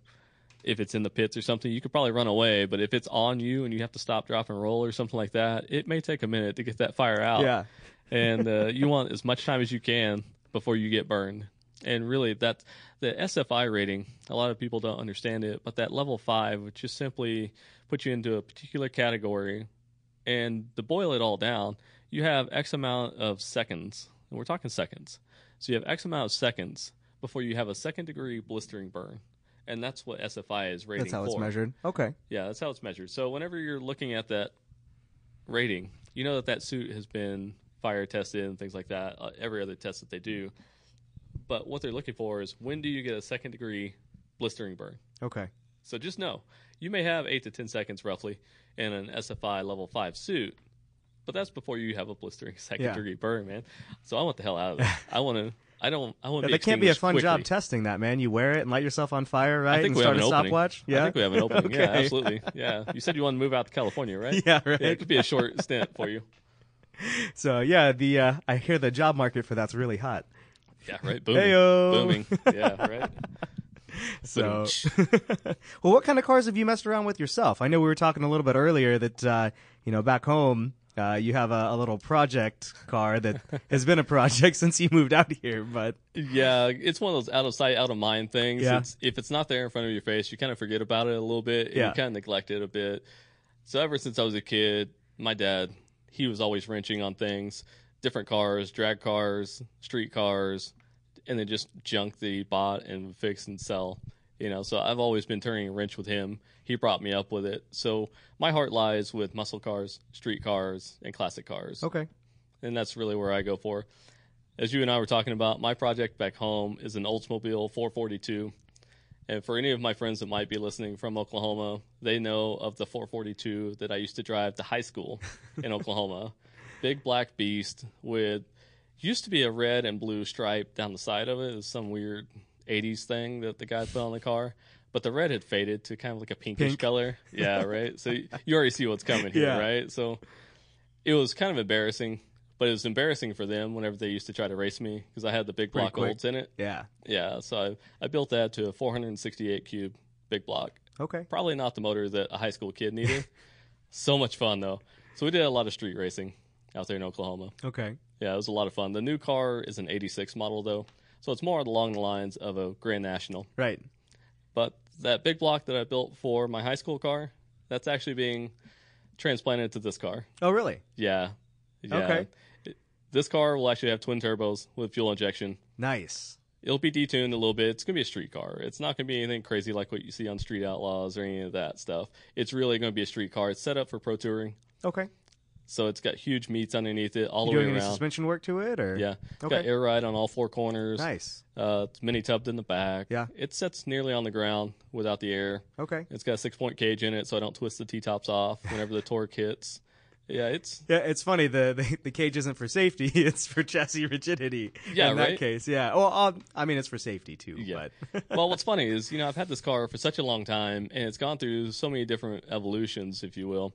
S2: if it's in the pits or something, you could probably run away. But if it's on you and you have to stop, drop, and roll or something like that, it may take a minute to get that fire out
S1: Yeah.
S2: and uh, you want as much time as you can before you get burned. And really, that the SFI rating, a lot of people don't understand it, but that level five, which just simply puts you into a particular category, and to boil it all down, you have X amount of seconds, and we're talking seconds. So you have X amount of seconds before you have a second degree blistering burn, and that's what SFI is rating
S1: That's how
S2: for.
S1: it's measured. Okay.
S2: Yeah, that's how it's measured. So whenever you're looking at that rating, you know that that suit has been fire tested and things like that. Uh, every other test that they do, but what they're looking for is when do you get a second degree blistering burn.
S1: Okay.
S2: So just know you may have eight to ten seconds roughly in an SFI level five suit, but that's before you have a blistering second
S1: Yeah.
S2: degree burn, man. So I want the hell out of that. I want to. I don't. I want
S1: Yeah, that can't be a fun
S2: quickly.
S1: job testing that, man. You wear it and light yourself on fire, right?
S2: I think
S1: and
S2: we
S1: start
S2: have
S1: a
S2: an opening.
S1: stopwatch. Yeah.
S2: I think we have an opening. Yeah, absolutely. Yeah. You said you want to move out to California, right?
S1: Yeah, right.
S2: Yeah, it could be a short stint for you.
S1: So yeah, the uh, I hear the job market for that's really hot.
S2: Yeah, right. Booming.
S1: Heyo.
S2: Booming. Yeah, right.
S1: So, well, what kind of cars have you messed around with yourself? I know we were talking a little bit earlier that uh, you know back home uh, you have a, a little project car that has been a project since you moved out here, but
S2: Yeah, it's one of those out of sight, out of mind things.
S1: Yeah.
S2: It's, if it's not there in front of your face, you kind of forget about it a little bit.
S1: Yeah.
S2: You kind of neglect it a bit. So ever since I was a kid, my dad, he was always wrenching on things, different cars, drag cars, street cars, and then just junk that he bought and fix and sell. You know, so I've always been turning a wrench with him. He brought me up with it. So my heart lies with muscle cars, street cars, and classic cars
S1: okay,
S2: and that's really where I go for. As you and I were talking about, my project back home is an Oldsmobile 442. And for any of my friends that might be listening from Oklahoma, they know of the 442 that I used to drive to high school in Oklahoma. Big black beast with used to be a red and blue stripe down the side of it. It was some weird 80s thing that the guy put on the car. But the red had faded to kind of like a pinkish
S1: Pink.
S2: color. Yeah, right. So you already see what's coming here,
S1: Yeah.
S2: right? So it was kind of embarrassing but it was embarrassing for them whenever they used to try to race me because I had the big block olds in it.
S1: Yeah.
S2: Yeah, so I, I built that to a 468 cube big block.
S1: Okay.
S2: Probably not the motor that a high school kid needed. so much fun though. So we did a lot of street racing out there in Oklahoma.
S1: Okay.
S2: Yeah, it was a lot of fun. The new car is an 86 model though, so it's more along the lines of a Grand National.
S1: Right.
S2: But that big block that I built for my high school car, that's actually being transplanted to this car.
S1: Oh, really?
S2: Yeah. yeah.
S1: Okay.
S2: It- This car will actually have twin turbos with fuel injection.
S1: Nice.
S2: It'll be detuned a little bit. It's going to be a street car. It's not going to be anything crazy like what you see on Street Outlaws or any of that stuff. It's really going to be a street car. It's set up for pro touring.
S1: Okay.
S2: So it's got huge meats underneath it all
S1: You
S2: the way
S1: doing any suspension work to it, or
S2: Yeah. It's got
S1: Okay.
S2: air ride on all four corners.
S1: Nice.
S2: Uh, it's mini tubbed in the back.
S1: Yeah.
S2: It sits nearly on the ground without the air.
S1: Okay.
S2: It's got a six point cage in it so I don't twist the T tops off whenever the torque hits. Yeah, it's
S1: Yeah, it's funny. The, the the cage isn't for safety; it's for chassis rigidity.
S2: Yeah,
S1: in that case, yeah. Well, uh, I mean, it's for safety too.
S2: Yeah.
S1: But
S2: well, what's funny is, you know, I've had this car for such a long time and it's gone through so many different evolutions, if you will.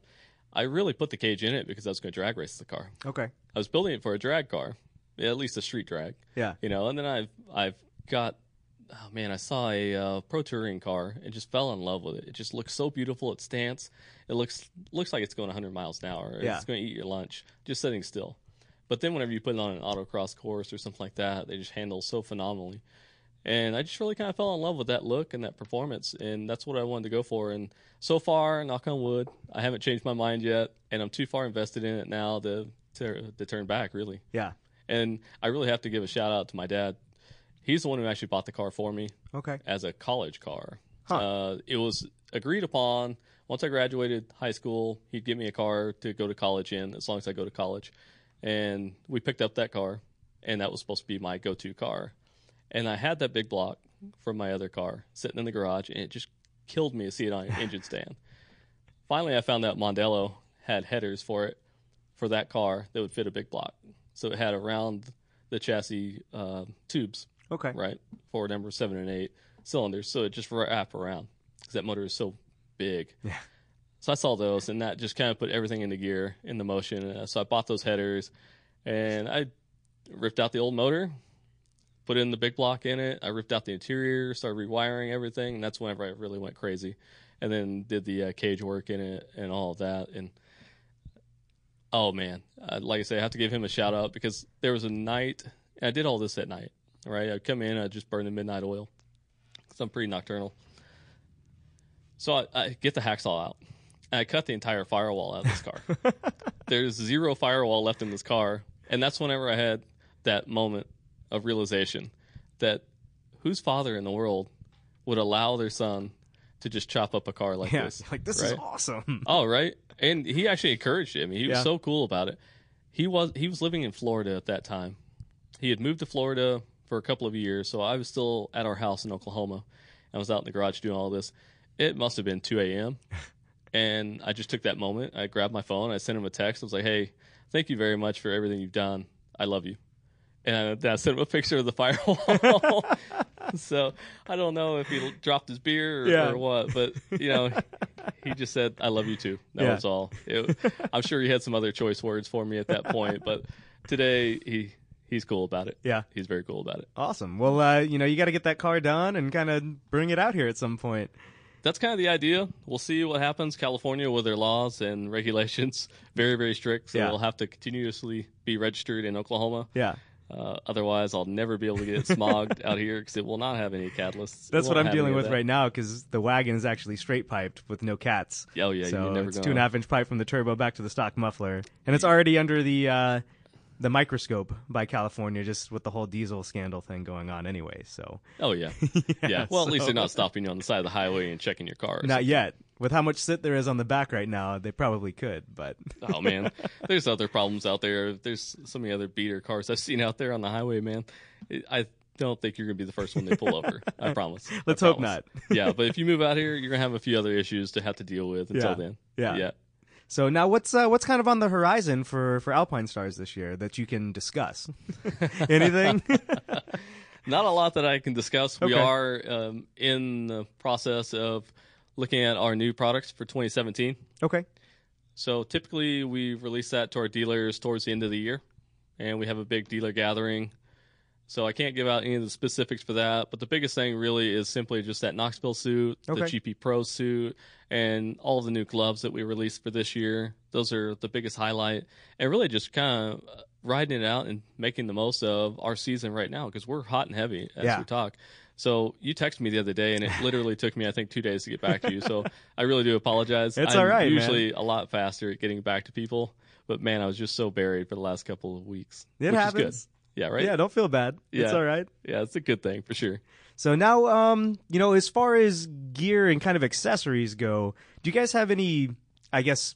S2: I really put the cage in it because I was going to drag race the car.
S1: okay.
S2: I was building it for a drag car, at least a street drag,
S1: Yeah.
S2: you know, and then I've, I've got, oh man, I saw a uh, pro touring car and just fell in love with it. It just looks so beautiful. It stance. It looks, looks like it's going 100 miles an hour.
S1: Yeah.
S2: It's going to eat your lunch just sitting still. But then whenever you put it on an autocross course or something like that, they just handle so phenomenally. And I just really kind of fell in love with that look and that performance, and that's what I wanted to go for. And so far, knock on wood, I haven't changed my mind yet, and I'm too far invested in it now to to, to turn back, really.
S1: Yeah.
S2: And I really have to give a shout out to my dad. He's the one who actually bought the car for me
S1: Okay.
S2: as a college car.
S1: Huh.
S2: Uh, it was agreed upon once I graduated high school, he'd give me a car to go to college in as long as I go to college. And we picked up that car, and that was supposed to be my go to car. And I had that big block from my other car sitting in the garage, and it just killed me to see it on an engine stand. Finally, I found out Mondello had headers for it for that car that would fit a big block. So it had around the chassis uh, tubes
S1: Okay.
S2: right? Forward number seven and eight cylinders, so it just wrap around because that motor is so big.
S1: Yeah.
S2: So I saw those, and that just kind of put everything into gear, in the motion. Uh, so I bought those headers, and I ripped out the old motor, put in the big block in it. I ripped out the interior, started rewiring everything, and that's whenever I really went crazy. And then did the uh, cage work in it and all of that, and oh man, uh, like I say, I have to give him a shout out because there was a night, I did all this at night. Right, I'd come in, I'd just burn the midnight oil because I'm pretty nocturnal. So I, I get the hacksaw out, and I cut the entire firewall out of this car. There's zero firewall left in this car, and that's whenever I had that moment of realization that whose father in the world would allow their son to just chop up a car like
S1: Yeah.
S2: this?
S1: Like this is awesome.
S2: Oh, right. And he actually encouraged him. He was
S1: Yeah.
S2: so cool about it. He was he was living in Florida at that time. He had moved to Florida for a couple of years, so I was still at our house in Oklahoma. I was out in the garage doing all this. It must have been 2 a.m. and I just took that moment. I grabbed my phone. I sent him a text. I was like, "Hey, thank you very much for everything you've done. I love you." And I, sent him a picture of the firewall. so I don't know if he dropped his beer or,
S1: Yeah.
S2: or what, but you know, he just said, "I love you too." That
S1: Yeah.
S2: was all. It, I'm sure he had some other choice words for me at that point, but today he he's cool about it.
S1: Yeah.
S2: He's very cool about it.
S1: Awesome. Well, uh, you know, you got to get that car done and kind of bring it out here at some point.
S2: That's kind of the idea. We'll see what happens. California, with their laws and regulations, very very strict, so
S1: Yeah.
S2: we'll have to continuously be registered in Oklahoma.
S1: Yeah.
S2: Uh, otherwise, I'll never be able to get smogged out here because it will not have any catalysts.
S1: That's what I'm dealing with
S2: that.
S1: right now because the wagon is actually straight piped with no cats.
S2: Oh yeah,
S1: so it's two and a half inch pipe from the turbo back to the stock muffler, and it's already under the uh, the microscope by California, just with the whole diesel scandal thing going on anyway. So
S2: Oh yeah, yeah. Well, at least they're not stopping you on the side of the highway and checking your car.
S1: not yet. With how much sit there is on the back right now, they probably could, but
S2: Oh man, there's other problems out there. There's so many other beater cars I've seen out there on the highway, man. I don't think you're gonna be the first one they pull over. I promise.
S1: Let's hope
S2: promise. yeah, but if you move out here, you're gonna have a few other issues to have to deal with until
S1: Yeah.
S2: then.
S1: Yeah.
S2: yeah.
S1: so now what's uh, what's kind of on the horizon for for Alpinestars this year that you can discuss? Anything?
S2: Not a lot that I can discuss. We are um, in the process of looking at our new products for 2017.
S1: okay.
S2: So typically we release that to our dealers towards the end of the year. and we have a big dealer gathering. So I can't give out any of the specifics for that, but the biggest thing really is simply just that Knoxville suit,
S1: Okay.
S2: the GP Pro suit, and all the new gloves that we released for this year. Those are the biggest highlight, and really just kind of uh, riding it out and making the most of our season right now because we're hot and heavy as
S1: Yeah.
S2: we talk. So you texted me the other day, and it literally took me I think two days to get back to you. So I really do apologize.
S1: It's
S2: I'm
S1: all right, man.
S2: Usually a lot faster at getting back to people, but man, I was just so buried for the last couple of weeks.
S1: It
S2: which Is
S1: happens.
S2: good. Yeah, right.
S1: Yeah, don't feel bad. It's all right.
S2: Yeah, it's a good thing for sure.
S1: So now, um, you know, as far as gear and kind of accessories go, do you guys have any, I guess,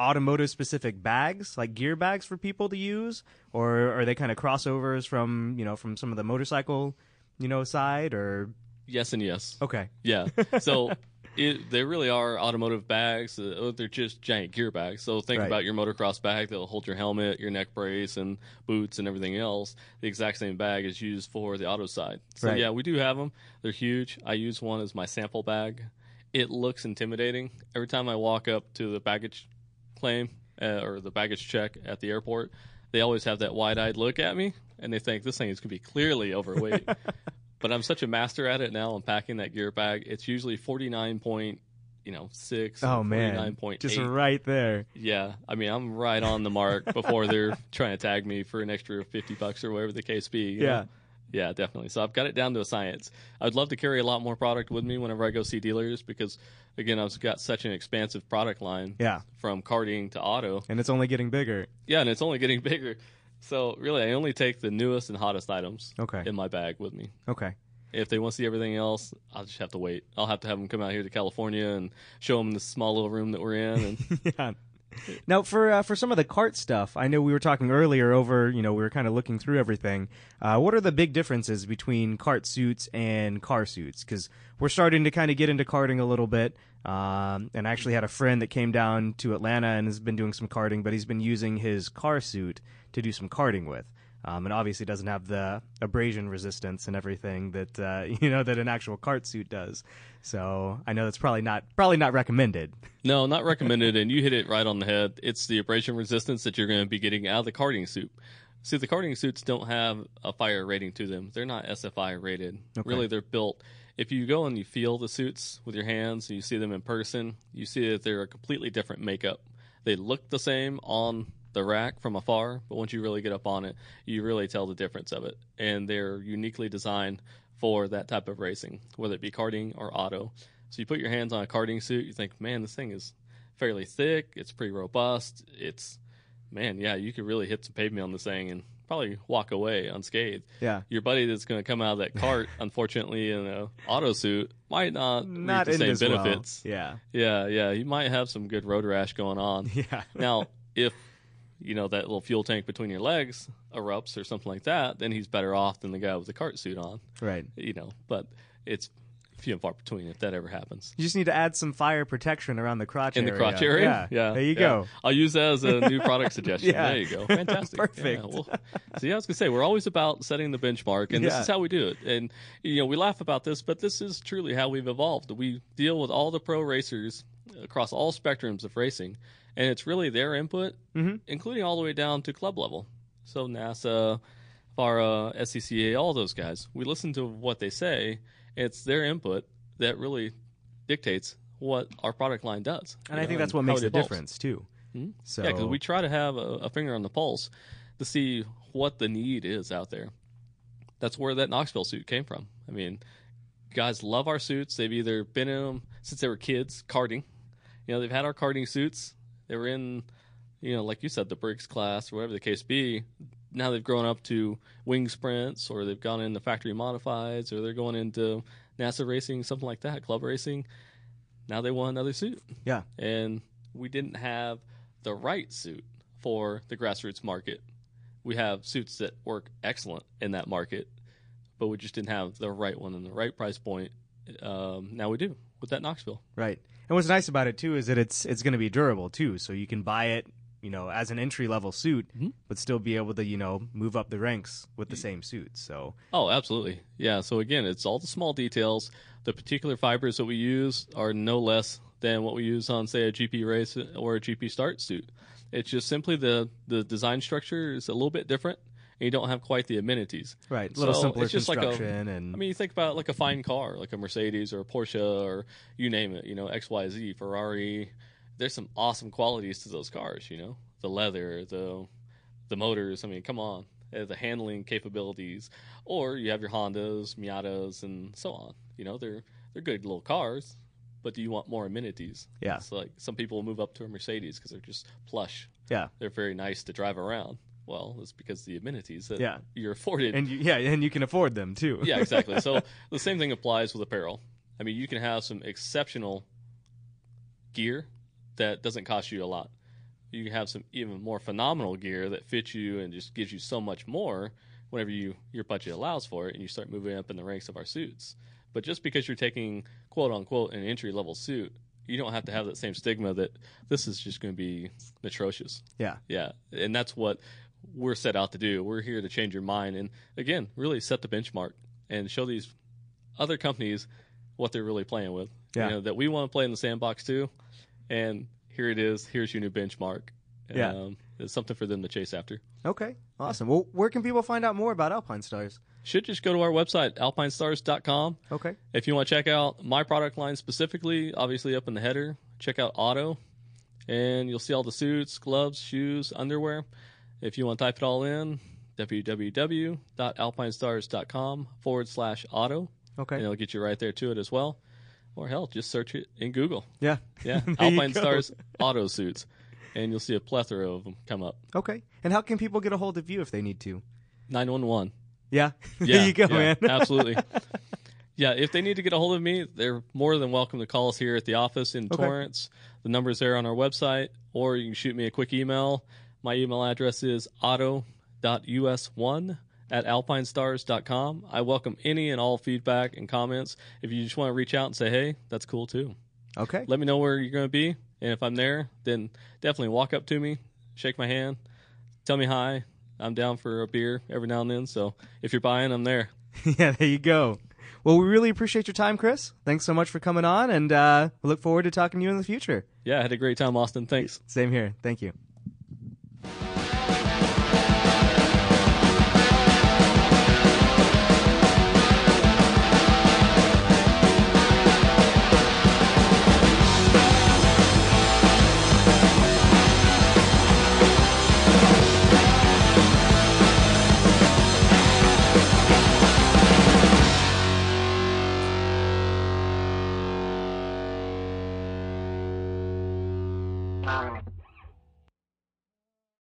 S1: automotive specific bags, like gear bags for people to use, or are they kind of crossovers from, you know, from some of the motorcycle, you know, side, or
S2: Yes and yes.
S1: okay,
S2: Yeah. So it, they really are automotive bags. Uh, they're just giant gear bags. So think
S1: Right.
S2: about your motocross bag that'll hold your helmet, your neck brace, and boots and everything else. The exact same bag is used for the auto side. So
S1: Right.
S2: yeah, we do have them. They're huge. I use one as my sample bag. It looks intimidating every time I walk up to the baggage claim uh, or the baggage check at the airport. They always have that wide-eyed look at me, and they think this thing is going to be clearly overweight. but I'm such a master at it now. I'm packing that gear bag. It's usually 49 point, you know, six.
S1: oh man,
S2: 49.8.
S1: just right there.
S2: Yeah, I mean, I'm right on the mark before they're trying to tag me for an extra 50 bucks or whatever the case be.
S1: Yeah.
S2: know? Yeah, definitely. So I've got it down to a science. I'd love to carry a lot more product with me whenever I go see dealers because, again, I've got such an expansive product line
S1: Yeah,
S2: from karting to auto.
S1: and it's only getting bigger.
S2: Yeah, and it's only getting bigger. So really, I only take the newest and hottest items
S1: Okay,
S2: in my bag with me.
S1: okay.
S2: If they want to see everything else, I'll just have to wait. I'll have to have them come out here to California and show them the small little room that we're in. And
S1: yeah. Now, for uh, for some of the cart stuff, I know we were talking earlier over. You know, we were kind of looking through everything. Uh, what are the big differences between cart suits and car suits? Because we're starting to kind of get into karting a little bit. Um, and I actually had a friend that came down to Atlanta and has been doing some karting, but he's been using his car suit to do some karting with. Um, and obviously doesn't have the abrasion resistance and everything that uh, you know that an actual cart suit does. So I know that's probably not probably not recommended.
S2: no, not recommended. And you hit it right on the head. It's the abrasion resistance that you're going to be getting out of the karting suit. See, the karting suits don't have a fire rating to them. They're not SFI rated.
S1: Okay.
S2: Really, they're built. If you go and you feel the suits with your hands and you see them in person, you see that they're a completely different makeup. They look the same on the rack from afar, but once you really get up on it, you really tell the difference of it. And they're uniquely designed for that type of racing, whether it be karting or auto. So you put your hands on a karting suit, you think, man, this thing is fairly thick. It's pretty robust. It's, man, yeah, you could really hit some pavement on this thing and probably walk away unscathed.
S1: Yeah.
S2: Your buddy that's going to come out of that cart, unfortunately, in a auto suit, might not,
S1: not
S2: reap the same benefits.
S1: Well. Yeah,
S2: Yeah, yeah, You might have some good road rash going on.
S1: yeah,
S2: now, if you know that little fuel tank between your legs erupts or something like that, then he's better off than the guy with the cart suit on.
S1: right.
S2: You know, but it's few and far between if that ever happens.
S1: You just need to add some fire protection around the crotch area.
S2: In the
S1: area.
S2: crotch area,
S1: Yeah, there you
S2: yeah.
S1: go.
S2: I'll use that as a new product suggestion.
S1: Yeah.
S2: There you go, fantastic,
S1: Perfect.
S2: Yeah, well, so yeah, I was gonna say we're always about setting the benchmark, and
S1: Yeah.
S2: this is how we do it. And you know, we laugh about this, but this is truly how we've evolved. We deal with all the pro racers across all spectrums of racing, and it's really their input,
S1: Mhm.
S2: including all the way down to club level. So NASA, FARA, SCCA, all those guys. We listen to what they say. It's their input that really dictates what our product line does.
S1: And I think that's what makes the
S2: evolves.
S1: difference too.
S2: Mhm.
S1: So
S2: Yeah, because we try to have a, a finger on the pulse to see what the need is out there. That's where that Knoxville suit came from. I mean, guys love our suits. They've either been in them since they were kids, karting. You know, they've had our karting suits. They were in, you know, like you said, the Briggs class or whatever the case be. Now they've grown up to wing sprints, or they've gone into factory modifieds, or they're going into NASA racing, something like that, club racing. Now they want another suit
S1: yeah,
S2: and we didn't have the right suit for the grassroots market. We have suits that work excellent in that market, but we just didn't have the right one and the right price point. Um, now we do with that Knoxville.
S1: right. And what's nice about it too is that it's it's going to be durable too. So you can buy it, you know, as an entry level suit,
S2: Mhm.
S1: but still be able to you know move up the ranks with the same suit. So
S2: Oh, absolutely. Yeah. So again, it's all the small details. The particular fibers that we use are no less than what we use on, say, a GP race or a GP start suit. It's just simply the the design structure is a little bit different, and you don't have quite the amenities.
S1: Right. A little
S2: So
S1: simpler
S2: it's just like a-
S1: construction and
S2: I mean, you think about like a fine car, like a Mercedes or a Porsche or you name it, you know, X, Y, Z, Ferrari. There's some awesome qualities to those cars, you know, the leather, the the motors. I mean, come on, uh, the handling capabilities. Or you have your Hondas, Miatas, and so on. You know, they're they're good little cars, but do you want more amenities?
S1: Yeah.
S2: It's like some people will move up to a Mercedes because they're just plush.
S1: yeah.
S2: They're very nice to drive around. Well, it's because the amenities that
S1: Yeah.
S2: you're afforded
S1: And you, yeah, and you can afford them too.
S2: yeah, exactly. So the same thing applies with apparel. I mean, you can have some exceptional gear that doesn't cost you a lot. You can have some even more phenomenal gear that fits you and just gives you so much more whenever you your budget allows for it, and you start moving up in the ranks of our suits. But just because you're taking quote unquote an entry level suit, you don't have to have that same stigma that this is just going to be atrocious.
S1: yeah.
S2: Yeah, and that's what we're set out to do. We're here to change your mind and again, really set the benchmark and show these other companies what they're really playing with.
S1: Yeah.
S2: You know, that we want to play in the sandbox too. And here it is. Here's your new benchmark.
S1: Yeah.
S2: Um, it's something for them to chase after.
S1: Okay. Awesome. Well, where can people find out more about Alpinestars?
S2: Should just go to our website, alpinestars.com.
S1: Okay.
S2: If you want to check out my product line specifically, obviously up in the header, check out Auto, and you'll see all the suits, gloves, shoes, underwear. If you want to type it all in, www.alpinestars.com forward slash auto,
S1: Okay.
S2: and it'll get you right there to it as well. Or hell, just search it in Google.
S1: yeah.
S2: Yeah, Alpinestars auto suits, and you'll see a plethora of them come up.
S1: Okay. And how can people get a hold of you if they need to?
S2: 911.
S1: Yeah.
S2: Yeah,
S1: there you go,
S2: yeah,
S1: man.
S2: absolutely. Yeah, if they need to get a hold of me, they're more than welcome to call us here at the office in
S1: Okay.
S2: Torrance. The number's there on our website, or you can shoot me a quick email. My email address is auto.us1 at alpinestars.com. I welcome any and all feedback and comments. If you just want to reach out and say, hey, that's cool too.
S1: okay.
S2: Let me know where you're going to be. And if I'm there, then definitely walk up to me, shake my hand, tell me hi. I'm down for a beer every now and then. So if you're buying, I'm there.
S1: yeah, there you go. Well, we really appreciate your time, Chris. Thanks so much for coming on, and uh, we look forward to talking to you in the future.
S2: Yeah, I had a great time, Austin. Thanks.
S1: Same here. Thank you.